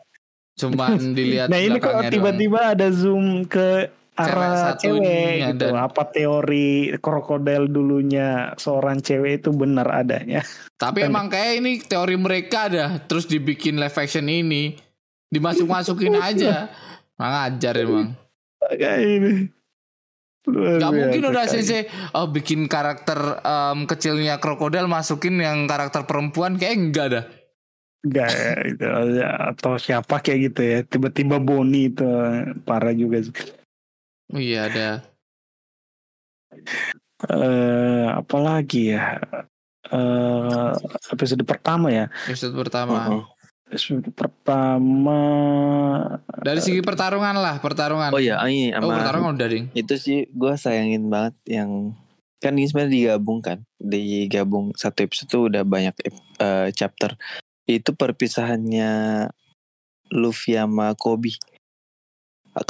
Cuman *laughs* dilihat Nah ini kok tiba-tiba ada zoom ke arah cewek gitu. ada. Apa teori krokodil dulunya seorang cewek itu benar adanya? Tapi emang kayak ini teori mereka dah. Terus dibikin live action ini dimasuk-masukin *laughs* aja. Nggak ngajar emang. Kayak ini. Gak mungkin udah sensei oh bikin karakter em, kecilnya krokodil masukin yang karakter perempuan kayak enggak dah. Enggak ya, itu ya, atau siapa kayak gitu ya. Tiba-tiba Boni itu parah juga sih. Oh iya ada. Eh apalagi ya? Eh episode pertama ya. Episode pertama. Heeh. Episode pertama. Dari segi pertarungan lah, pertarungan. Oh iya, ini Oh, pertarungan udah ding. itu sih gue sayangin banget yang kan ini sebenarnya digabung kan? Digabung satu episode tuh udah banyak eh, chapter. Itu perpisahannya Luffy sama Kobe.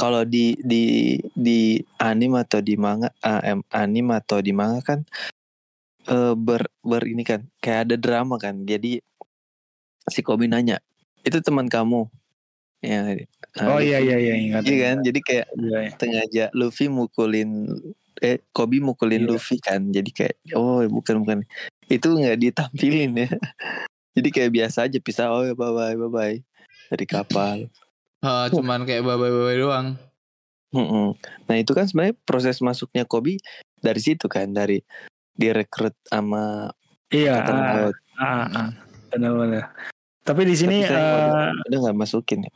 Kalau di di di anime atau di manga em, anime atau di manga kan eh, ber ber ini kan kayak ada drama kan? Jadi si Kobe nanya itu teman kamu ya Oh iya iya iya ingat. iya kan jadi kayak Iya, iya. sengaja Luffy mukulin eh Kobe mukulin Iya. Luffy kan jadi kayak oh bukan bukan itu nggak ditampilin ya *laughs* jadi kayak biasa aja pisah oh bye bye bye bye dari kapal Eh, *laughs* cuman kayak babai-babai doang. Mm-mm. nah itu kan sebenarnya proses masuknya Kobe dari situ kan dari direkrut sama Iya. Ah, ah, ah. Benar-benar. Tapi di sini Tapi eh, udah nggak masukin ya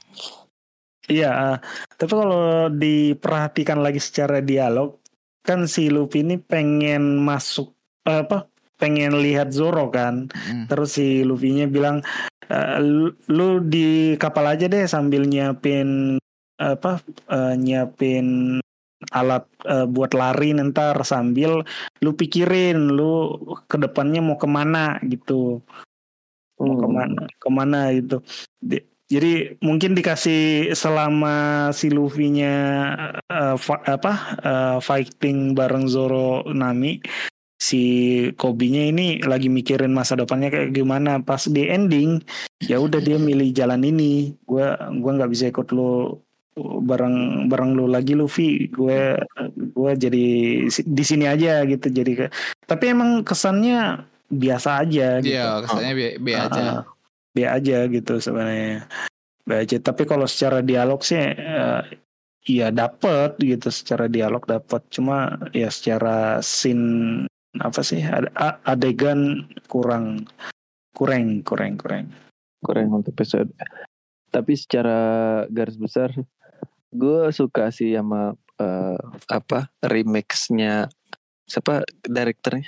Iya, ah. tapi kalau diperhatikan lagi secara dialog, kan si Luffy ini pengen masuk eh, apa? Pengen lihat Zoro kan. Mm. Terus si Luffy-nya bilang, "Eh, lu, lu di kapal aja deh sambil nyiapin apa? eh, nyiapin alat eh, buat lari ntar sambil lu pikirin lu ke depannya mau ke mana gitu mau Hmm. ke mana ke mana gitu. Di- jadi mungkin dikasih selama si Luffy-nya fa- apa eh, fighting bareng Zoro Nami si Kobe-nya ini lagi mikirin masa depannya kayak gimana. Pas di ending ya udah dia milih jalan ini. Gua gua nggak bisa ikut lu bareng bareng lu lagi Luffy. Gue gue jadi di sini aja gitu. Jadi tapi emang kesannya biasa aja gitu Iya, kesannya B, B aja. Ah, B aja gitu sebenarnya. B aja. Tapi kalau secara dialog sih eh, ya dapet gitu secara dialog dapet. Cuma ya secara scene apa sih ad- adegan kurang kurang kurang kurang. kurang untuk episode tapi secara garis besar gue suka sih sama eh, apa remix-nya siapa direkturnya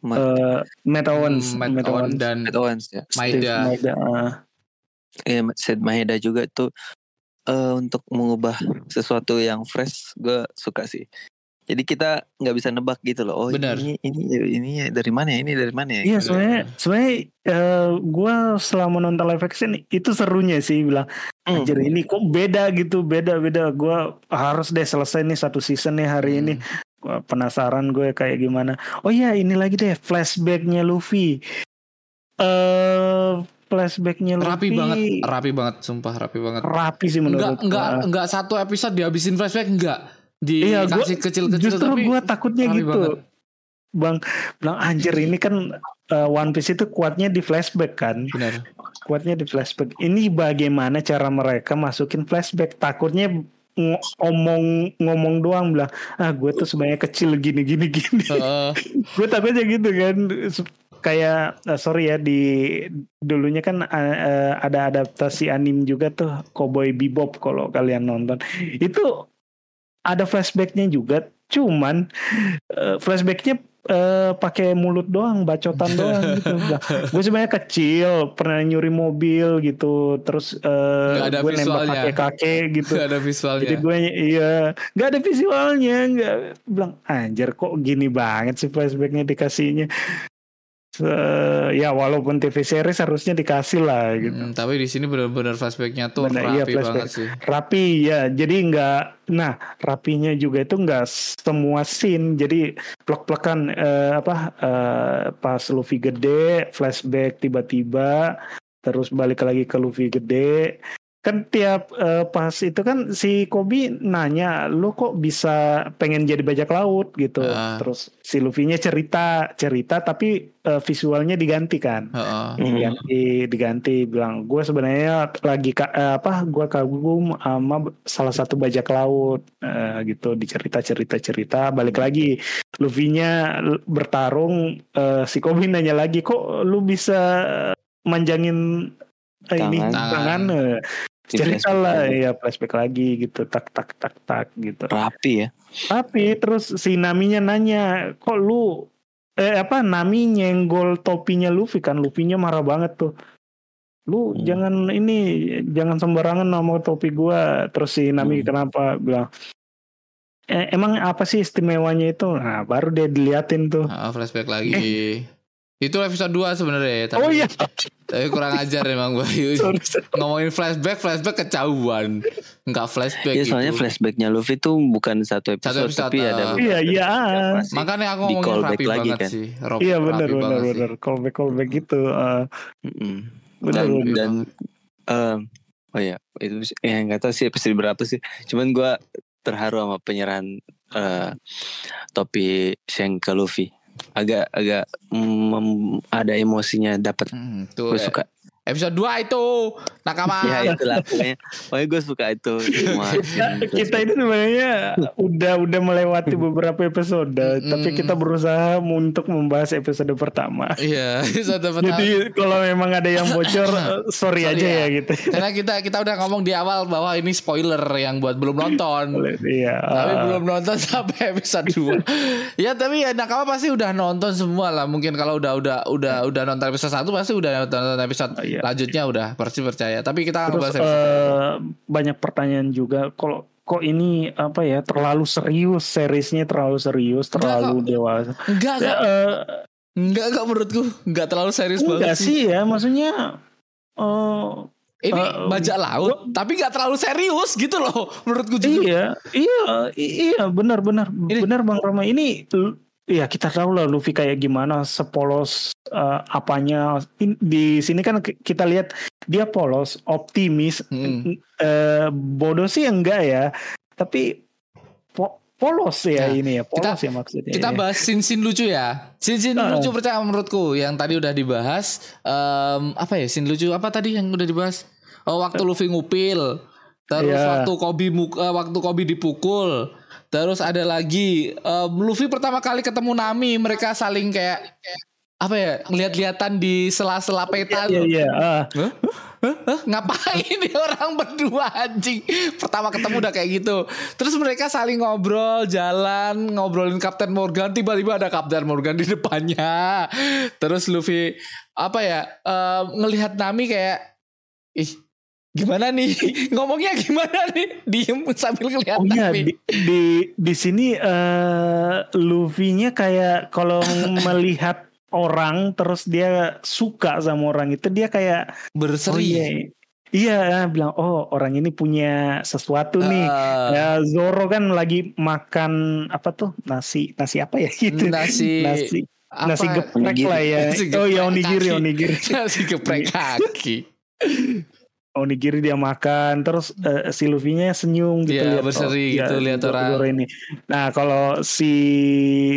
Ma- Eh Matt Owens, Hmm, Matt Matt Owen Owens. dan Matt Owens ya Maeda. Maeda. Iya, Sid Maeda juga tuh eh, untuk mengubah sesuatu yang fresh gue suka sih Jadi kita nggak bisa nebak gitu loh. Oh Benar. ini ini ini dari mana ya? Ini dari mana ya? Iya Gitu. sebenarnya sebenarnya eh, gue selama nonton live action itu serunya sih bilang Hmm. anjir ini kok beda gitu beda beda gue harus deh selesai nih satu season nih hari Hmm. ini Gua penasaran gue kayak gimana oh iya ini lagi deh flashbacknya Luffy eh flashbacknya Luffy Rapi banget, rapi banget, sumpah rapi banget. rapi sih Enggak, menurut enggak, gua. enggak satu episode dihabisin flashback enggak. Iya, gua- Dikasih kecil-kecil Justru tapi gue takutnya gitu banget. bang bilang anjir ini kan eh, One Piece itu kuatnya di flashback kan benar. kuatnya di flashback. Ini bagaimana cara mereka masukin flashback? Takutnya ngomong ngomong doang bilang ah gue tuh sebenarnya kecil gini gini gini. Heeh. *laughs* gue takutnya gitu kan. Kayak eh, sorry ya di dulunya kan eh, ada adaptasi anim juga tuh Cowboy Bebop kalau kalian nonton. Itu ada flashbacknya juga. Cuman eh, flashbacknya eh, pakai mulut doang, bacotan doang *laughs* gitu. gue sebenarnya kecil, pernah nyuri mobil gitu, terus eh, Nggak ada gue nembak visualnya. kakek kakek gitu. Gak ada visualnya. Jadi gue iya nggak ada visualnya, nggak bilang anjir kok gini banget sih flashbacknya dikasihnya. Se- ya walaupun TV series harusnya dikasih lah gitu. Hmm, tapi di sini benar-benar flashbacknya tuh Benar, rapi iya, flashback. banget sih. rapi ya jadi nggak nah rapinya juga itu nggak semua scene jadi plek-plekan eh, apa eh, pas Luffy gede flashback tiba-tiba terus balik lagi ke Luffy gede kan tiap eh, pas itu kan si Kobe nanya lu kok bisa pengen jadi bajak laut gitu Ah. terus si Luffy-nya cerita cerita tapi eh, visualnya diganti kan Heeh. Hmm. diganti diganti bilang gue sebenarnya lagi ka- eh, apa gue kagum sama salah satu bajak laut eh, gitu dicerita cerita cerita balik lagi Luffy-nya bertarung eh, si Kobe nanya lagi kok lu bisa manjangin eh, ini Tangan. tangan cerita lah ya flashback lagi gitu tak tak tak tak gitu Rapi ya. tapi terus si Naminya nanya, kok lu eh apa Nami nyenggol topinya Luffy kan Luffy-nya marah banget tuh. Lu Hmm. jangan ini jangan sembarangan nama topi gua. Terus si Nami Hmm. kenapa bilang "Eh, emang apa sih istimewanya itu? Nah, baru dia diliatin tuh. Ah, flashback lagi. Itu episode 2 sebenarnya ya, tapi, oh iya, tapi kurang ajar emang Bayu. *laughs* sorry, sorry. Ngomongin flashback, flashback kecauan. Enggak flashback Ya soalnya gitu. flashbacknya Luffy tuh bukan satu episode, episode, tapi uh, ada Iya, iya. sih. Makanya aku Di ngomongin callback rapi lagi banget kan. sih. Ro- Iya benar benar benar. Callback callback gitu. eh, Mm-mm. benar dan benar. dan em, oh ya itu ya nggak tahu sih episode berapa sih cuman gua terharu sama penyerahan eh, topi Shank ke Luffy agak agak mm, ada emosinya dapat Hmm, tuh gue suka episode 2 itu nakama. ya itulah pokoknya pokoknya gue suka itu semua *laughs* Ya, kita ini sebenarnya udah udah melewati beberapa episode, tapi kita berusaha untuk membahas episode pertama. Iya, *laughs* episode pertama. Jadi kalau memang ada yang bocor, *laughs* sorry, Sorry aja ya. ya, gitu. Karena kita kita udah ngomong di awal bahwa ini spoiler yang buat belum nonton. Iya. Tapi eh, belum nonton sampai episode 2 Ya tapi ya nakama pasti udah nonton semua lah Mungkin kalau udah udah udah udah nonton episode 1 Pasti udah nonton episode Iya. lanjutnya udah Pasti percaya Tapi kita Terus episode eh, banyak pertanyaan juga. Kalau kok ini apa ya terlalu serius, seriesnya terlalu serius, terlalu dewasa. Enggak Ya, enggak eh, Enggak enggak menurutku Enggak terlalu serius enggak banget sih ya, maksudnya. Oh, Ini eh, bajak laut Tapi enggak terlalu serius gitu loh Menurutku juga Iya, iya, iya, benar, benar, Ini- benar, Bang Rama. Ini, l- ya kita tahu lah Luffy kayak gimana, sepolos eh, apanya. In- Di sini kan ki- kita lihat dia polos, optimis, Hmm. eh, bodoh sih enggak ya, tapi po- polos ya Nah, ini ya, polos kita- ya maksudnya. Kita ya. bahas sin-sin lucu ya. Sin-sin Ah. lucu percaya menurutku yang tadi udah dibahas. Em, apa ya sin lucu apa tadi yang udah dibahas? Oh waktu Luffy ngupil. Terus Iya. waktu eh, waktu Kobe dipukul. Terus ada lagi em, Luffy pertama kali ketemu Nami, mereka saling kayak apa ya ngeliat-liatan di sela-sela peta Iya, tuh. iya, ah. Ngapain nih orang berdua anjing? Pertama ketemu udah kayak gitu. Terus mereka saling ngobrol Jalan Ngobrolin Kapten Morgan Tiba-tiba ada Kapten Morgan di depannya. Terus Luffy Apa ya eh, Ngelihat Nami kayak Ih Gimana nih? *laughs* Ngomongnya gimana nih? Diem sambil kelihatan. Oh iya tapi. di di, di sini eh Luffy-nya kayak kalau *laughs* melihat orang terus dia suka sama orang itu dia kayak oh berseri. iya iya bilang oh orang ini punya sesuatu nih. Ah, Ya Zoro kan lagi makan apa tuh nasi nasi apa ya *laughs* gitu Nasi- nasi apa? nasi geprek Onigiri. lah ya Nasi oh ya geprek onigiri kaki. onigiri Nasi geprek kaki. Onigiri dia makan terus eh, si Luffy-nya senyum gitu Iya, lihat berseri oh, gitu, ya, lihat orang. Ini nah kalau si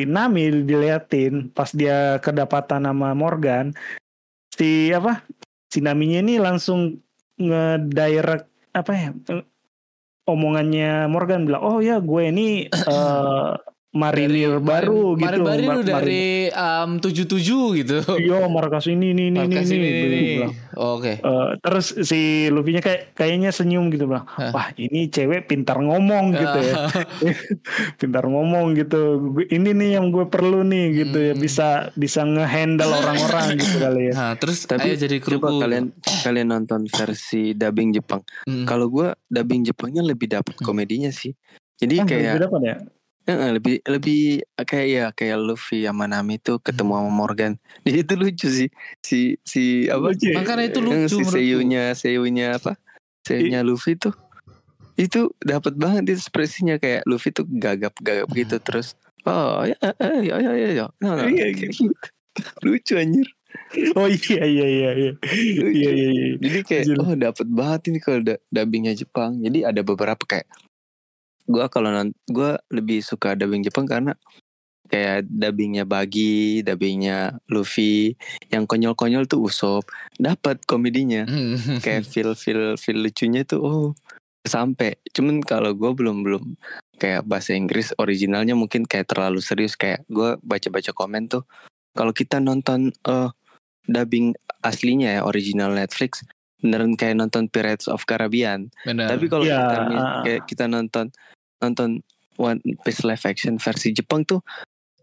Nami diliatin pas dia kedapatan nama Morgan si apa si Naminya ini langsung ngedirect apa ya omongannya Morgan bilang oh ya gue ini *clears throat* eh, marinir baru gitu Marin baru Ma- dari um, 77 gitu. Iya, markas ini ini ini Markas ini, ini, ini, ini, ini. bilang. Oke. Eh, terus si Luffy-nya kayak kayaknya senyum gitu bilang, Hah. wah ini cewek pintar ngomong gitu ya, *laughs* pintar ngomong gitu. Gue- Ini nih yang gue perlu nih gitu ya, Hmm. bisa bisa ngehandle orang-orang *laughs* gitu kali ya. Nah, terus Tapi ayo jadi kru. Coba kalian kalian nonton versi dubbing Jepang. Hmm. Kalau gua dubbing Jepangnya lebih dapat Hmm. komedinya sih. Jadi Ah, kayak ya? Eh, lebih lebih kayak ya kayak Luffy sama Nami tuh ketemu sama Morgan. *laughs* Jadi itu lucu sih. Si si apa? Lucu ya? Makanya itu lucu si seiyunya seiyunya apa? Seiyunya Luffy tuh itu dapat banget itu ekspresinya kayak Luffy tuh gagap-gagap Hmm. gitu terus oh ya ya ya ya ya ya no, no, Iya, kayak gitu. *laughs* lucu anjir Oh iya iya iya iya. lucu. Iya iya iya. jadi kayak Anjir. oh dapat banget ini kalau da- dubbingnya Jepang jadi ada beberapa kayak gua kalau gua lebih suka dubbing Jepang karena kayak dubbingnya Bagi, dubbingnya Luffy, yang konyol-konyol tuh Usop, dapat komedinya. Hmm. kayak *laughs* feel feel feel lucunya tuh oh sampai cuman kalau gue belum belum kayak bahasa Inggris originalnya mungkin kayak terlalu serius kayak gue baca baca komen tuh kalau kita nonton eh dubbing aslinya ya original Netflix beneran kayak nonton Pirates of Caribbean Benar. tapi kalau Ya, kita kayak kita nonton nonton One Piece live action versi Jepang tuh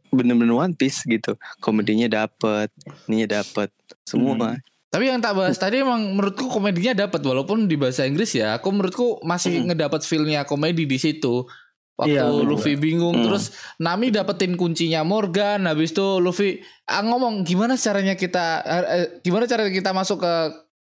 bener-bener One Piece gitu komedinya dapet ininya dapet semua Tapi yang tak bahas tadi emang menurutku komedinya dapat walaupun di bahasa Inggris ya. Aku menurutku masih Hmm. ngedapat feelnya komedi di situ. Waktu Iya, bener. Luffy bingung Hmm. terus Nami dapetin kuncinya Morgan habis itu Luffy ah, ngomong gimana caranya kita eh, eh, gimana caranya kita masuk ke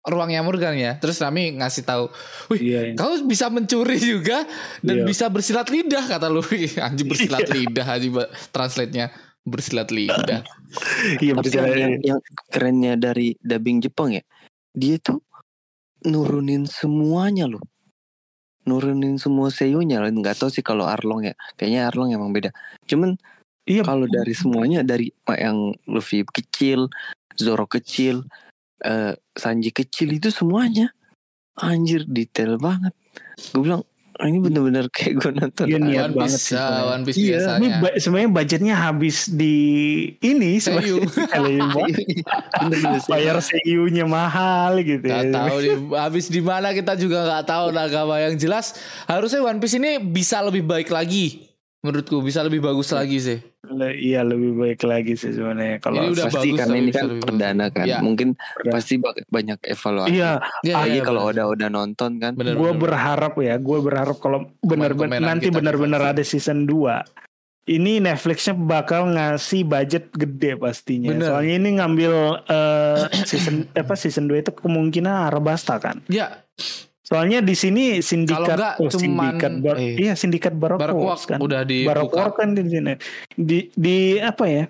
ruangnya Morgan ya. Terus Nami ngasih tahu, Iya. iya. "Kau bisa mencuri juga dan Iya. bisa bersilat lidah," kata Luffy. *laughs* Anjing bersilat lidah anjing ba- translate-nya bersilat lidah. *laughs* Iya Tapi betul. yang, yang, yang kerennya dari dubbing Jepang ya, dia tuh nurunin semuanya loh. Nurunin semua seiyunya lah. Nggak tahu sih kalau Arlong ya. Kayaknya Arlong emang beda. Cuman Iya. kalau dari semuanya dari yang Luffy kecil, Zoro kecil, eh, Sanji kecil itu semuanya anjir detail banget. Gue bilang "Ah, ini bener-bener kayak gue nonton. Iya, niat One banget Piece, sih ah. One Piece Iya, ini biasanya. ba- sebenarnya budgetnya habis di ini sebenarnya *laughs* bayar seiyunya mahal gitu. Gak ya. tahu di habis di mana kita juga nggak tahu Nagama yang jelas harusnya One Piece ini bisa lebih baik lagi menurutku bisa lebih bagus lagi sih. Le- Iya lebih baik lagi sih sebenarnya kalau Ini udah pasti bagus karena tapi ini kan perdana kan Iya. mungkin Perdana. pasti ba- banyak evaluasi Iya, Iya, apalagi iya, kalau udah udah nonton kan Bener, gue bener. berharap ya, gue berharap kalau benar-benar nanti kita benar-benar ada season 2 ini Netflixnya bakal ngasih budget gede pastinya. Bener. Soalnya ini ngambil eh, season apa season 2 itu kemungkinan Arabasta kan. Ya, Soalnya di sini sindikat nggak oh, cuman- sindikat bar, eh. iya sindikat Barokwak kan. udah di Barokwak kan di sini. Di di apa ya?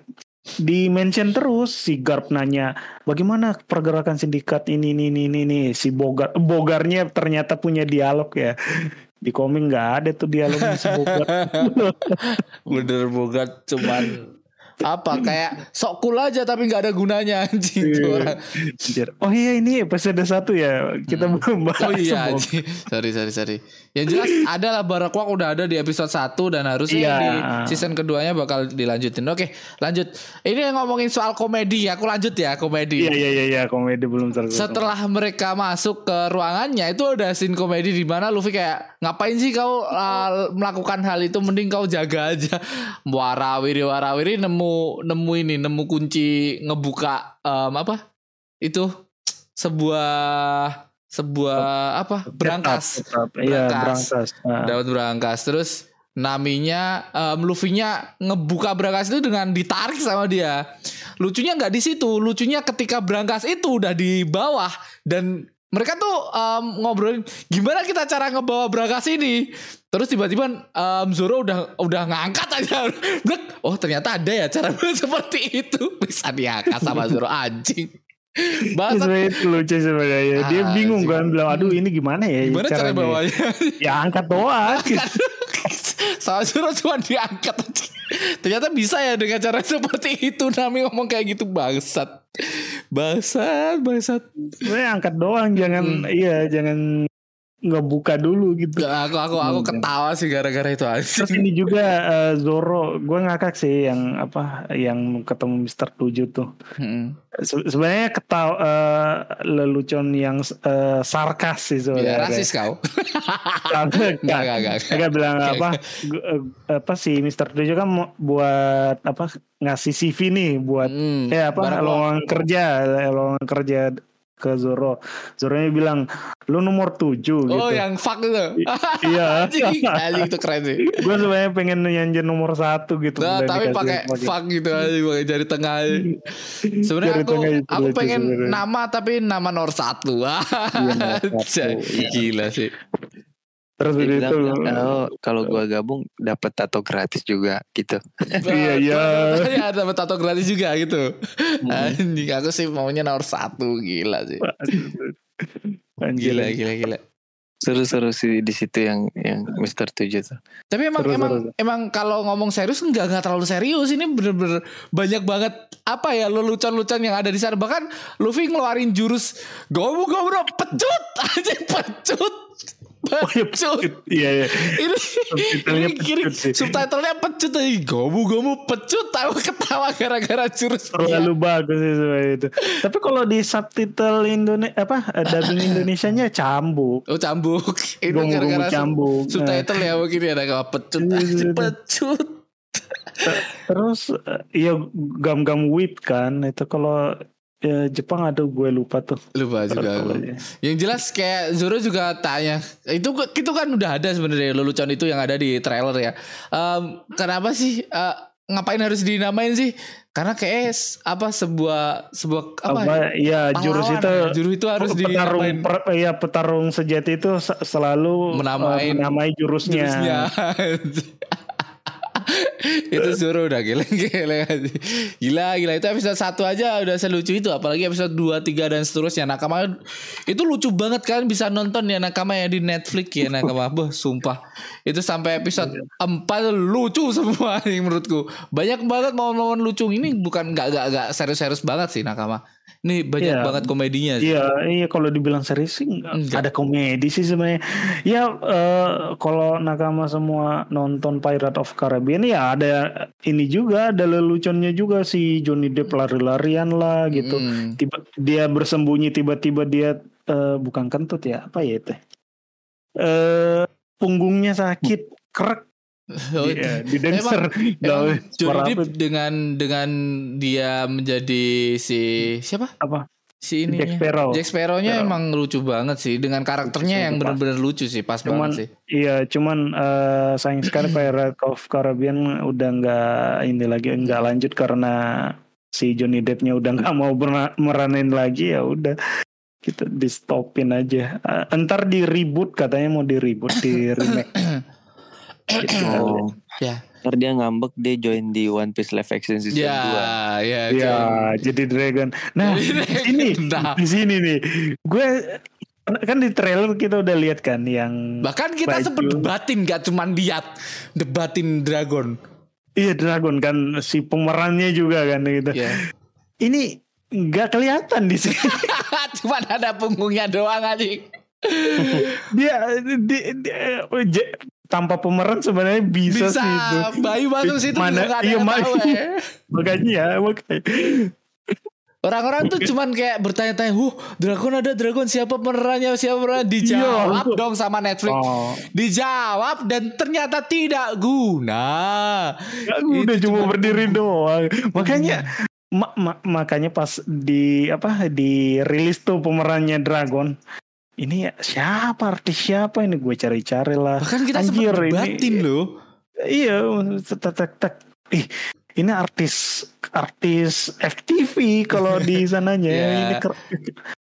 Di mention terus si Garp nanya bagaimana pergerakan sindikat ini ini ini ini, ini. si Bogar Bogarnya ternyata punya dialog ya. Di komik nggak ada tuh dialognya si Bogar. *laughs* bener bogat cuman apa kayak sok cool aja tapi nggak ada gunanya *laughs* anjing tuh Iya. orang. Oh iya ini episode satu ya. Kita Hmm. belum bahas Oh iya anjing. Sorry sorry sorry. Yang jelas ada lah Barakwak udah ada di episode 1 dan harusnya Iya. di season keduanya bakal dilanjutin. Oke, lanjut. Ini yang ngomongin soal komedi, aku lanjut ya komedi. Iya iya iya iya komedi belum selesai. Setelah mereka masuk ke ruangannya itu ada scene komedi di mana Luffy kayak ngapain sih kau uh, melakukan hal itu mending kau jaga aja. Warawiri warawiri nemu nemu ini nemu kunci ngebuka em, apa? Itu sebuah sebuah apa berangkas Tetap, tetap. Iya, Berangkas. berangkas. Nah, dapat berangkas terus Naminya um, Luffy-nya ngebuka berangkas itu dengan ditarik sama dia. Lucunya nggak di situ, lucunya ketika berangkas itu udah di bawah dan mereka tuh um, ngobrolin gimana kita cara ngebawa berangkas ini. Terus tiba-tiba um, Zoro udah udah ngangkat aja. *laughs* Blek, oh ternyata ada ya cara *laughs* seperti itu bisa diangkat sama *laughs* Zoro anjing. Bahasa itu lucu sebenarnya. Dia Ah, bingung kan bilang, aduh ini gimana ya gimana cara caranya?" bawanya? Ya angkat doang. Sama Zoro cuma diangkat. Ternyata bisa ya dengan cara seperti itu Nami ngomong kayak gitu bangsat. Bangsat, bangsat. Sebenarnya angkat doang, jangan Hmm. iya jangan ngebuka dulu gitu. Gak, aku aku aku Hmm. ketawa sih gara-gara itu aja. Terus ini juga eh, Zoro, gue ngakak sih yang apa, yang ketemu Mister Tujuh tuh. Hmm. Se- sebenarnya ketawa eh, lelucon yang eh, sarkas sih Ya, sebenarnya. rasis kau. Enggak, *laughs* enggak, enggak. Agak bilang Oke, apa gu- eh, apa sih Mister Tujuh kan buat apa ngasih CV nih buat Hmm. ya apa lowongan kerja lowongan kerja ke Zoro Zoronya bilang lu nomor tujuh Oh, gitu yang fuck itu. iya *laughs* Anjing, itu keren sih. gue sebenarnya pengen nyanyi nomor satu gitu Nah, tapi pakai pakai- fuck gitu aja pakai jari tengah aja. Sebenarnya aku tengah aku pengen sebenarnya. nama tapi nama nomor satu. Wah, nomor satu. *laughs* anjay. gila sih. Terus Dia itu bilang, oh, kalau gua gabung dapat tato gratis juga gitu. *laughs* Iya, iya. *laughs* Ya dapat tato gratis juga gitu. Hmm. Anjing aku sih maunya nomor satu gila sih. Anjir. Gila gila gila. Seru-seru sih di situ yang yang Mister Tujuh tuh. Tapi emang Seru, emang seru. emang kalau ngomong serius enggak enggak terlalu serius ini bener-bener banyak banget apa ya lelucon-lelucon yang ada di sana bahkan Luffy ngeluarin jurus gomu gomu pecut *laughs* aja pecut iya, pecut iya iya. Ini Subtitlenya ini kiri pecut subtitlenya pecut aja gomu gomu pecut tahu ketawa gara-gara jurus terlalu bagus sih sebenarnya itu. Tapi kalau di subtitle Indonesia apa dubbing Indonesianya cambuk. Oh cambuk. Gomu-gomu gara-gara cambuk. Subtitle ya mungkin ada kayak pecut. Iya, aja, iya, iya. *laughs* Pecut Terus iya gam-gam whip kan. Itu kalau eh, Jepang ada gue lupa tuh. Lupa juga aku. Yang jelas kayak Zoro juga tanya itu itu kan udah ada sebenarnya lelucon itu yang ada di trailer ya. Em, kenapa sih eh, ngapain harus dinamain sih? Karena kayak apa sebuah sebuah apa? Apa ya jurus pahlawan itu ya, jurus itu harus petarung per, ya petarung sejati itu se- selalu Menamain eh, menamai jurusnya. jurusnya. *laughs* itu Zoro udah gila gila gila. Itu episode satu aja udah selucu itu. Apalagi episode 2, 3 dan seterusnya. Nakama itu lucu banget kalian bisa nonton ya nakama ya di Netflix ya nakama. *laughs* Boh, sumpah. Itu sampai episode 4 lucu semua nih *laughs* menurutku. Banyak banget momen-momen lucu. Ini bukan gak gak gak serius-serius banget sih nakama ini banyak Iya. banget komedinya sih. Iya, iya kalau dibilang serius sih nggak- Enggak. ada komedi sih sebenarnya. Ya eh, kalau nakama semua nonton Pirate of Caribbean ya ada ini juga ada leluconnya juga si Johnny Depp lari-larian lah gitu. Mm. Tiba dia bersembunyi tiba-tiba dia eh, bukan kentut ya apa ya itu? Eh punggungnya sakit, krek. Oh, Iya, di dancer. Emang apa? dengan dengan dia menjadi si siapa? Apa? Si ini Jack Sparrow. Jack Sparrow-nya Sparrow. emang lucu banget sih dengan karakternya yang benar-benar lucu sih, pas Cuman banget sih. iya, cuman eh, sayang sekali Pirate of Caribbean udah nggak ini lagi nggak lanjut karena si Johnny Depp-nya udah nggak mau meranin lagi ya udah kita di stopin aja. Eh, entar di reboot katanya mau di reboot di *coughs* remake. Gitu kali. Oh. Ya. Ntar dia ngambek dia join di One Piece live action season Ya, 2. ya. Ya, jadi dragon. Nah, sini, Nah. di sini nih, gue kan di trailer kita udah lihat kan yang Bahkan kita Baju. sempet debatin gak cuman diat, debatin dragon. iya dragon kan si pemerannya juga kan gitu. Ya. Ini nggak kelihatan di sini. *laughs* cuman ada punggungnya doang aja. dia, di, di- j- tanpa pemeran sebenarnya bisa, Bisa, sih itu. Bayu masuk situ Mana- juga gak iya, tahu ya. Makanya, makanya. Orang-orang tuh cuman kayak bertanya-tanya, "Huh, dragon ada dragon siapa pemerannya? Siapa pemerannya?" Dijawab Iya, dong sama Netflix. Oh, Dijawab dan ternyata tidak guna. ya, udah Itu cuma cuma berdiri doang. Makanya ma- ma- makanya pas di apa di rilis tuh pemerannya Dragon ini siapa artis siapa ini gue cari-cari lah. Bahkan kita Anjir, sempat ini- debatin loh. Iya, tek tek tek. Ih, ini artis artis FTV kalau di *laughs* sananya. Iya. Ini ker-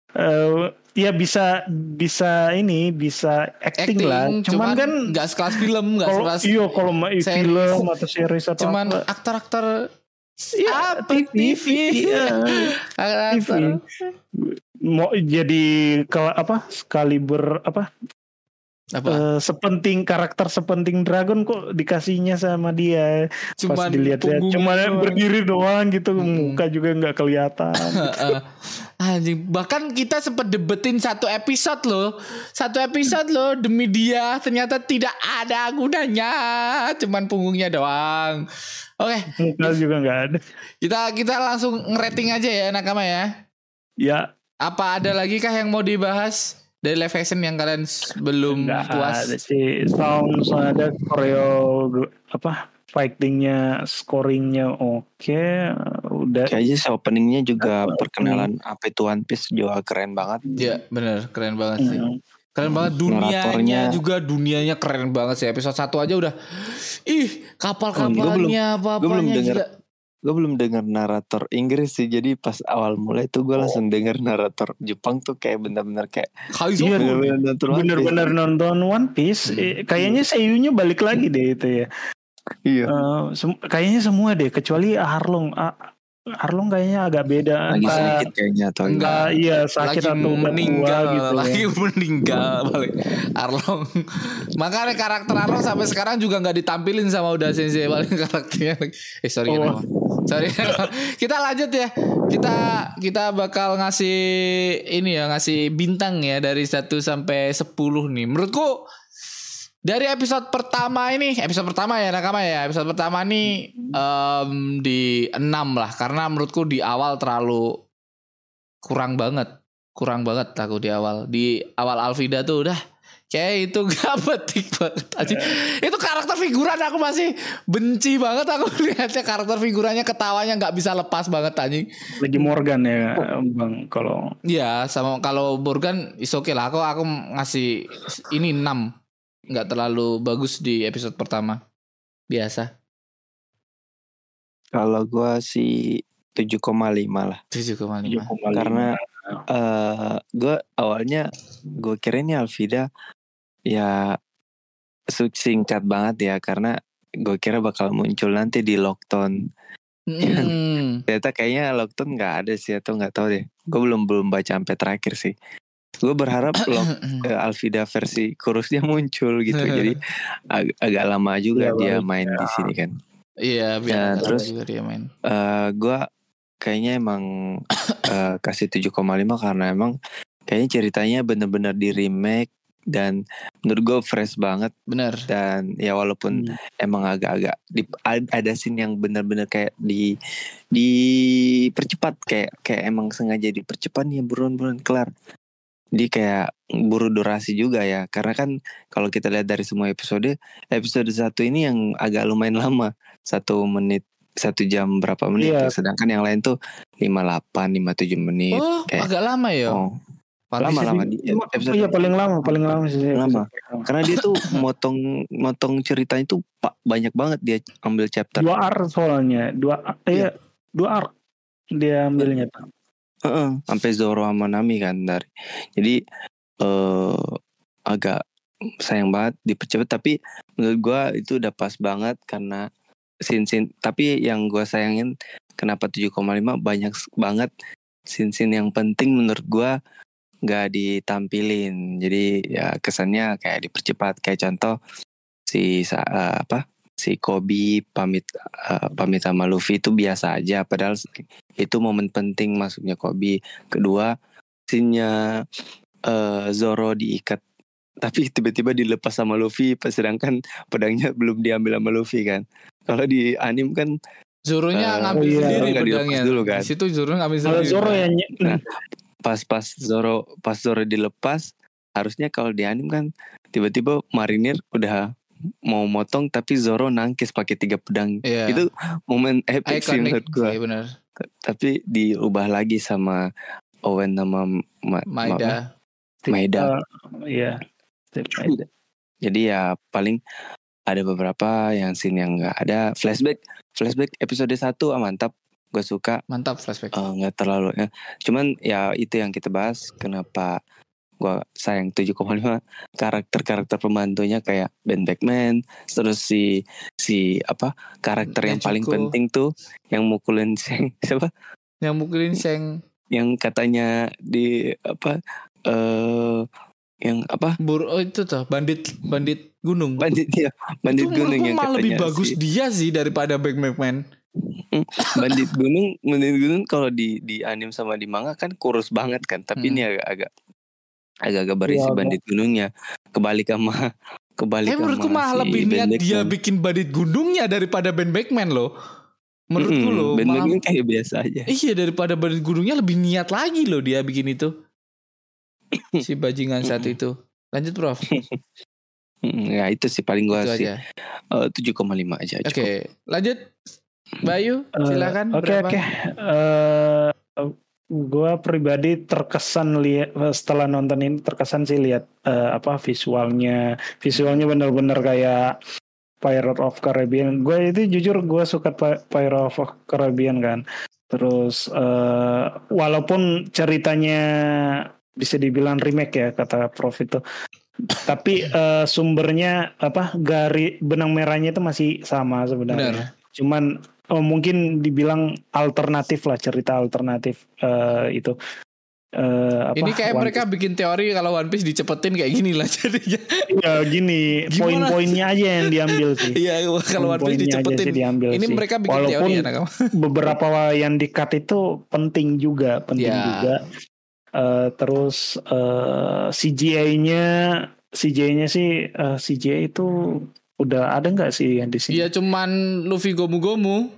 Eh, ya bisa bisa ini bisa acting, lah. Cuman, kan nggak sekelas film, nggak sekelas iya kalau film atau series atau cuman apa. aktor-aktor Iya, apa TV, TV, iya. *laughs* Aktor- mau jadi kalau apa sekali ber apa apa eh, sepenting karakter sepenting dragon kok dikasihnya sama dia cuman pas dilihat ya cuma doang. berdiri doang gitu Hmm. muka juga nggak kelihatan Heeh. *laughs* Anjing, bahkan kita sempat debetin satu episode loh. Satu episode loh demi dia ternyata tidak ada gunanya, cuman punggungnya doang. Oke, muka juga nggak ada kita kita langsung ngerating aja ya nakama ya. ya Apa ada lagi kah yang mau dibahas dari live action yang kalian belum nggak puas? ada sih sounds ada koreo apa fightingnya scoringnya oke udah Kayaknya si openingnya juga perkenalan apa itu One Piece juga keren banget. Ya bener keren banget sih. Hmm. Keren banget dunianya Naratornya- juga dunianya keren banget sih episode 1 aja udah ih kapal-kapalnya apa-apanya belum denger. Gue belum dengar narator Inggris sih, jadi pas awal mulai tuh gue langsung denger narator Jepang tuh kayak bener-bener kayak Iya, bener-bener nonton One Piece. bener-bener nonton One Piece eh, kayaknya seiyunya balik lagi deh itu ya Iya. Eh, sem- kayaknya semua deh kecuali Harlong Harlong kayaknya agak beda Lagi entah sedikit kayaknya atau Enggak. iya sakit lagi atau meninggal gitu lagi ya. meninggal balik. Arlong. Makanya karakter Arlong sampai sekarang juga nggak ditampilin sama udah sensei paling karakternya. Eh sorry Oh. Sorry kita lanjut ya. Kita kita bakal ngasih ini ya ngasih bintang ya dari 1 sampai 10 nih. Menurutku dari episode pertama ini episode pertama ya nakama ya. Episode pertama nih em, di 6 lah. Karena menurutku di awal terlalu kurang banget. Kurang banget aku di awal. Di awal Alvida tuh udah kayak itu *laughs* gak petik banget aja itu karakter figuran aku masih benci banget aku *laughs* lihatnya karakter figurannya ketawanya nggak bisa lepas banget anjing. Lagi Morgan ya bang kalau Iya sama kalau Morgan is oke lah. Aku aku ngasih ini 6 nggak terlalu bagus di episode pertama biasa Kalau gue sih 7,5 lah. 7,5 Karena eh gue awalnya gue kira ini Alvida ya singkat banget ya karena gue kira bakal muncul nanti di Lockdown. Hmm. *laughs* Ternyata kayaknya Lockdown nggak ada sih atau nggak tahu deh. Gue belum belum baca sampai terakhir sih. Gue berharap *clears throat* Lock, eh, Alvida versi kurusnya muncul gitu. *laughs* Jadi ag- agak lama juga Iya, dia main di sini kan. Iya biar Nah, terus- lama juga dia main. eh gue kayaknya emang *clears throat* eh, kasih 7,5 karena emang kayaknya ceritanya bener-bener di remake dan menurut gue fresh banget Bener. dan ya walaupun Hmm. emang agak-agak di, ada scene yang bener-bener kayak di dipercepat kayak kayak emang sengaja dipercepat nih buruan-buruan kelar di kayak buru durasi juga ya. Karena kan kalau kita lihat dari semua episode episode satu ini yang agak lumayan lama. Satu menit satu jam berapa menit. Iya. tuh. sedangkan yang lain tuh 58 57 menit. Oh kayak- agak lama ya. oh. Lama-lama di episode iya paling lama paling lama sih Lama. karena dia tuh motong motong ceritanya tuh pak banyak banget dia ambil chapter. Dua arc soalnya. Dua iya dua arc dia ambilnya Heeh, sampai Zoro sama Nami kan dari jadi eh agak sayang banget dipercepat tapi menurut gua itu udah pas banget karena sin sin tapi yang gua sayangin kenapa 7,5 banyak banget sin sin yang penting menurut gua nggak ditampilin. Jadi ya kesannya kayak dipercepat. Kayak contoh si eh, apa si Kobe pamit eh, pamit sama Luffy itu biasa aja padahal itu momen penting masuknya Kobe kedua sinnya eh, Zoro diikat *laughs* tapi tiba-tiba dilepas sama Luffy pas sedangkan pedangnya *laughs* belum diambil sama Luffy kan kalau di anim kan Zoronya Eh, ngambil iya. sendiri dilepas pedangnya. dulu kan? Di situ Zoro ngambil kalau sendiri. Zoro yang Nah. pas pas Zoro pas Zoro dilepas harusnya kalau di anim kan tiba-tiba marinir udah mau motong tapi Zoro nangkis pakai tiga pedang Iya. itu momen epic sih menurut gua sih benar. tapi diubah lagi sama Owen sama Ma- Ma- Maida. Maeda. Eh, Iya. Steve Maeda. Jadi ya paling ada beberapa yang scene yang nggak ada flashback flashback episode 1 ah, mantap gue suka Mantap flashback. Eh, nggak terlalu ya. Cuman ya itu yang kita bahas kenapa gua sayang 7,5 karakter-karakter pembantunya kayak Ben Beckman terus si si apa karakter yang paling Nezuko. penting tuh yang mukulin si *laughs* siapa Yang mukulin Seng yang katanya di apa eh yang apa Bur oh itu tuh bandit bandit gunung. bandit ya bandit itu gunung yang malah lebih katanya bagus si- dia sih daripada Big McMahon. bandit gunung bandit gunung kalau di di anim sama di manga kan kurus banget kan tapi Hmm. ini agak agak agak-agak berisi Iya, bandit gunungnya kebalik sama *laughs* kebalik Eh menurutku sama malah si lebih niat dia bikin bandit gunungnya daripada Ben Beckman loh. Menurutku Mm-mm, loh Ben malah Beckman kayak biasa aja Iya daripada bandit gunungnya lebih niat lagi loh dia bikin itu. *coughs* si bajingan satu itu. Lanjut Prof. *laughs* Ya itu sih paling gua Itu sih eh, 7,5 aja Oke, cukup. lanjut. Bayu, Eh, silakan. Oke oke. Eh, gua pribadi terkesan lihat setelah nonton ini terkesan sih lihat eh, apa visualnya visualnya benar-benar kayak Pirate of Caribbean. Gue itu jujur gue suka Pi- Pirate of Caribbean kan. Terus eh, walaupun ceritanya bisa dibilang remake ya kata Prof itu. Tapi eh, sumbernya apa gari benang merahnya itu masih sama sebenarnya. Cuman oh, mungkin dibilang alternatif lah cerita alternatif eh, itu. Eh, apa, Ini kayak One mereka bikin teori kalau One Piece dicepetin kayak gini lah *laughs* jadinya. Ya gini, poin-poinnya aja yang diambil sih. Iya, kalau One Piece dicepetin. sih diambil Ini sih. mereka bikin Walaupun teori anak *laughs* beberapa yang di-cut itu penting juga, penting Ya. juga. Eh, terus eh, CGI-nya, CGI-nya sih eh, CGI itu udah ada nggak sih yang di sini? Iya cuman Luffy Gomu-Gomu.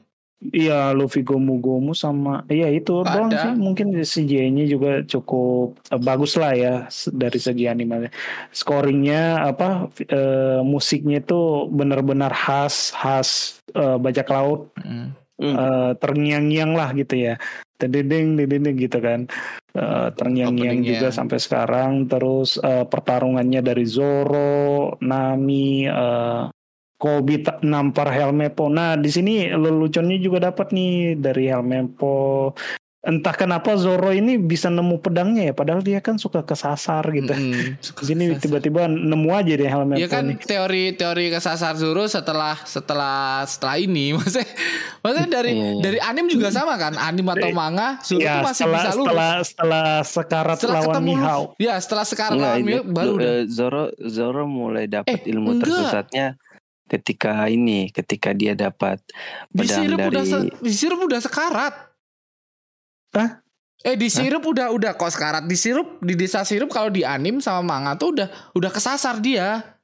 Iya, Luffy Gomu Gomu sama iya itu Ada. doang sih. Mungkin CGI-nya juga cukup eh, bagus lah ya dari segi animasi. Scoringnya apa eh, musiknya itu benar-benar khas khas eh, bajak laut Mm. Eh, terngiang-ngiang lah gitu ya. Dedeng dedeng gitu kan. Eh, terngiang-ngiang juga sampai sekarang terus eh, pertarungannya dari Zoro, Nami, eh Kobe tak nampar Helmepo. Nah, di sini leluconnya juga dapat nih dari Helmepo. Entah kenapa Zoro ini bisa nemu pedangnya ya, padahal dia kan suka kesasar gitu. Mm-mm. *laughs* Di sini tiba-tiba nemu aja deh Helmepo Iya kan teori-teori kesasar Zoro setelah setelah setelah ini *laughs* maksudnya maksudnya dari Iya, iya. dari anim juga sama kan anim atau manga Zoro Ya, masih setelah, bisa lurus setelah setelah sekarat Setelah lawan ketemu Mihao. ya setelah sekarang Enggak, lawan Mihao baru eh, Zoro Zoro mulai dapat Eh, ilmu enggak. tersesatnya ketika ini ketika dia dapat pedang sirup udah dari se- di sirup udah sekarat Hah? Eh di sirup udah udah kok sekarat di sirup di desa sirup kalau di anim sama manga tuh udah udah kesasar dia.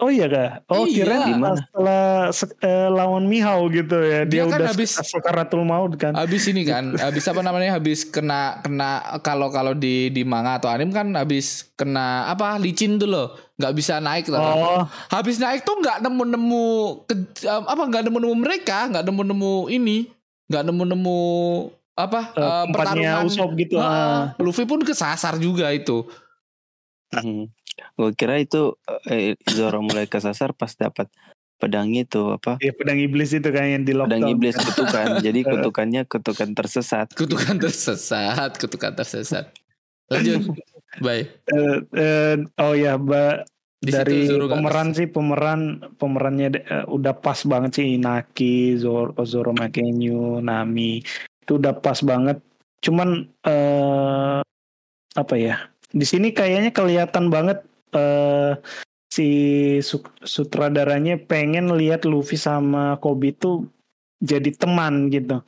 Oh iya kah? Oh Iya. kira Di mana? setelah se- eh, lawan Mihao gitu ya. Dia Dia, kan udah habis- sekaratul maut kan. Habis ini kan, habis apa namanya? Habis kena kena kalau kalau di di manga atau anim kan habis kena apa licin tuh loh, nggak bisa naik loh. Oh, Habis naik tuh nggak nemu-nemu ke- apa nggak nemu-nemu mereka, nggak nemu-nemu ini, nggak nemu-nemu apa tempatnya pertarungan. Usopp gitu. Ah, ah. Luffy pun kesasar juga itu. Hmm. Gue kira itu eh, Zoro mulai kesasar pas dapat pedang itu apa? Iya pedang iblis itu kan yang di Pedang lockdown. iblis kutukan. Jadi *laughs* kutukannya kutukan tersesat. Kutukan tersesat, kutukan tersesat. Lanjut. *laughs* Baik. Eh, eh, oh ya, Mbak Di dari nggak pemeran sih pemeran pemerannya eh, udah pas banget sih Inaki, Zoro, Zoro Makenyu, Nami itu udah pas banget. Cuman eh apa ya? Di sini kayaknya kelihatan banget eh si su- sutradaranya pengen lihat Luffy sama Kobe itu jadi teman gitu.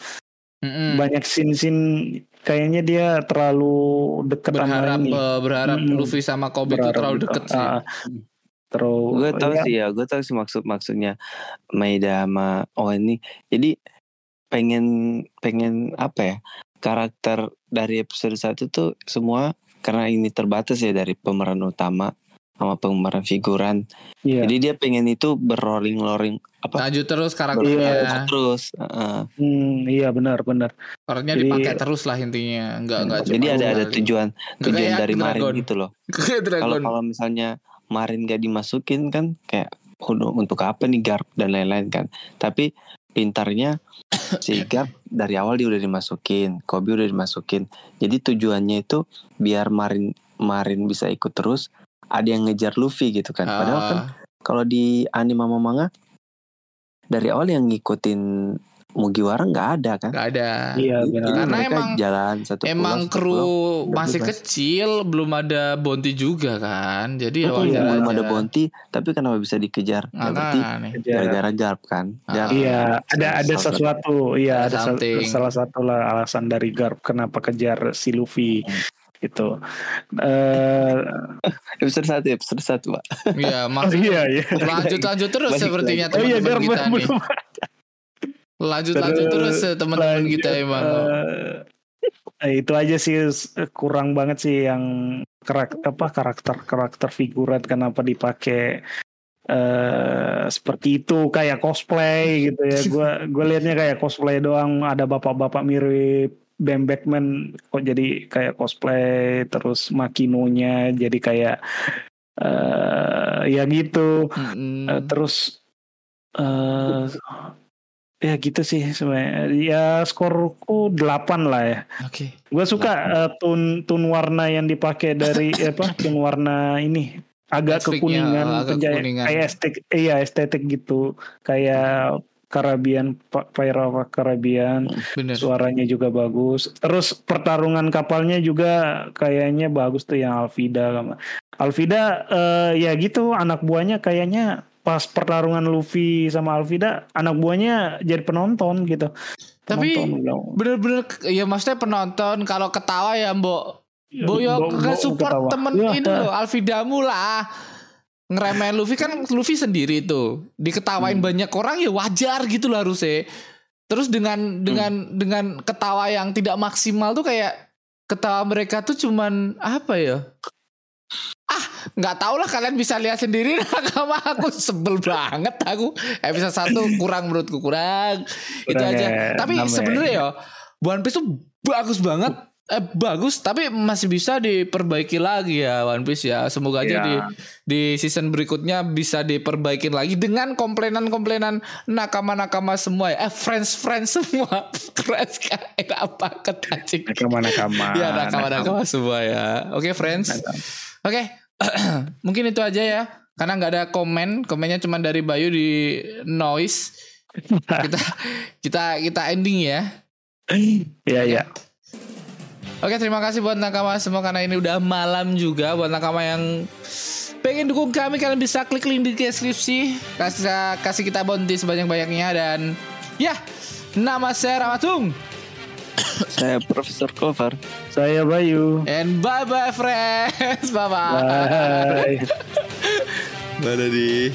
Mm-mm. Banyak scene-scene kayaknya dia terlalu deket berharap sama ini. eh, berharap Mm-mm. Luffy sama Kobe itu terlalu gitu. deket sih. Ah, terus Gue tau ya, sih ya, gue tau sih maksud maksudnya Maida sama oh ini. Jadi pengen pengen apa ya? Karakter dari episode 1 tuh semua karena ini terbatas ya dari pemeran utama sama pengembaraan figuran. Iya. Jadi dia pengen itu berrolling-rolling apa? Lanjut terus Iya. karakternya. Terus. heeh. Hmm, iya benar benar. Karakternya Jadi- dipakai terus lah intinya. Enggak enggak cuma Jadi ada ada tujuan tujuan kayak dari Marin Dragon. gitu loh. *laughs* Kalau kalau misalnya Marin gak dimasukin kan kayak "Udah, untuk apa nih Garp dan lain-lain kan. Tapi pintarnya si dari awal dia udah dimasukin, Kobe udah dimasukin. Jadi tujuannya itu biar Marin Marin bisa ikut terus. Ada yang ngejar Luffy gitu kan. Padahal kan Ah, kalau di anime manga dari awal yang ngikutin Mugiwara nggak ada kan. nggak ada. Iya Jadi benar. Karena emang- jalan satu pulau, Emang satu kru pulau. masih bebas. kecil, belum ada Bonti juga kan. Jadi ya Betul, wajar belum ada Bonti, tapi kenapa bisa dikejar? Ya, berarti gara-gara Garp kan. Ah. Garp. Iya, ada ada sesuatu. Iya, Ada something. salah satu lah alasan dari Garp kenapa kejar si Luffy. Hmm. Gitu. Eh Episode satu, episode satu, Pak. Iya, oh mak- iya iya. lanjut lanjut terus Balik sepertinya Oh iya teman-teman kita nih. Lanjut lanjut terus ya, teman-teman lanjut, kita emang. eh, eh, itu aja sih kurang banget sih yang karakter apa karakter karakter figuran kenapa dipakai eh seperti itu kayak cosplay gitu ya gue gue liatnya kayak cosplay doang ada bapak-bapak mirip Bam Batman kok jadi kayak cosplay terus makinonya jadi kayak eh ya gitu Mm-mm. Eh, terus eh ya gitu sih sebenarnya. Ya skorku 8 lah ya. Oke. gue suka eh, tone tone warna yang dipakai dari eh, *laughs* apa tone warna ini. Agak kekuningan agak penjahit- kekuningan. kayak estetik iya estetik gitu. Kayak Karabian Pa- Pirates of Caribbean. Bener. suaranya juga bagus. Terus pertarungan kapalnya juga kayaknya bagus tuh yang Alvida Alvida eh, ya gitu anak buahnya kayaknya pas pertarungan Luffy sama Alvida anak buahnya jadi penonton gitu. Tapi Penonton bilang, Bener-bener ya maksudnya penonton kalau ketawa ya mbok. Boyo Mbok- ke support ketawa. temen Ya, itu loh Alvidamu lah. Ngeremehin Luffy kan Luffy sendiri tuh. Diketawain Hmm. banyak orang ya wajar gitu lah harusnya. Terus dengan dengan dengan ketawa yang tidak maksimal tuh kayak ketawa mereka tuh cuman apa ya ah nggak tau lah kalian bisa lihat sendiri. *laughs* Sama aku sebel banget aku. Episode satu kurang menurutku kurang. Itu aja. ya, tapi ya. sebenarnya ya One Piece tuh bagus banget. Eh bagus tapi masih bisa diperbaiki lagi ya One Piece ya. Semoga aja Iya. di di season berikutnya bisa diperbaiki lagi dengan komplainan-komplainan nakama-nakama semua ya. Eh friends-friends semua. *laughs* Friends kayak apa ketacing nakama-nakama. Ya nakama-nakama semua ya. Oke friends oke *clears throat* mungkin itu aja ya. Karena nggak ada komen komennya cuma dari Bayu di noise. *laughs* Kita kita kita ending ya. Ya ya Oke terima kasih buat nakama semua karena ini udah malam juga. Buat nakama yang pengen dukung kami kalian bisa klik link di deskripsi. Kasih kasih kita bounty sebanyak banyaknya dan ya nama saya Ramatung *coughs* Saya Profesor Cover Saya Bayu. And bye bye friends. Bye bye. Bye. bye Dadi.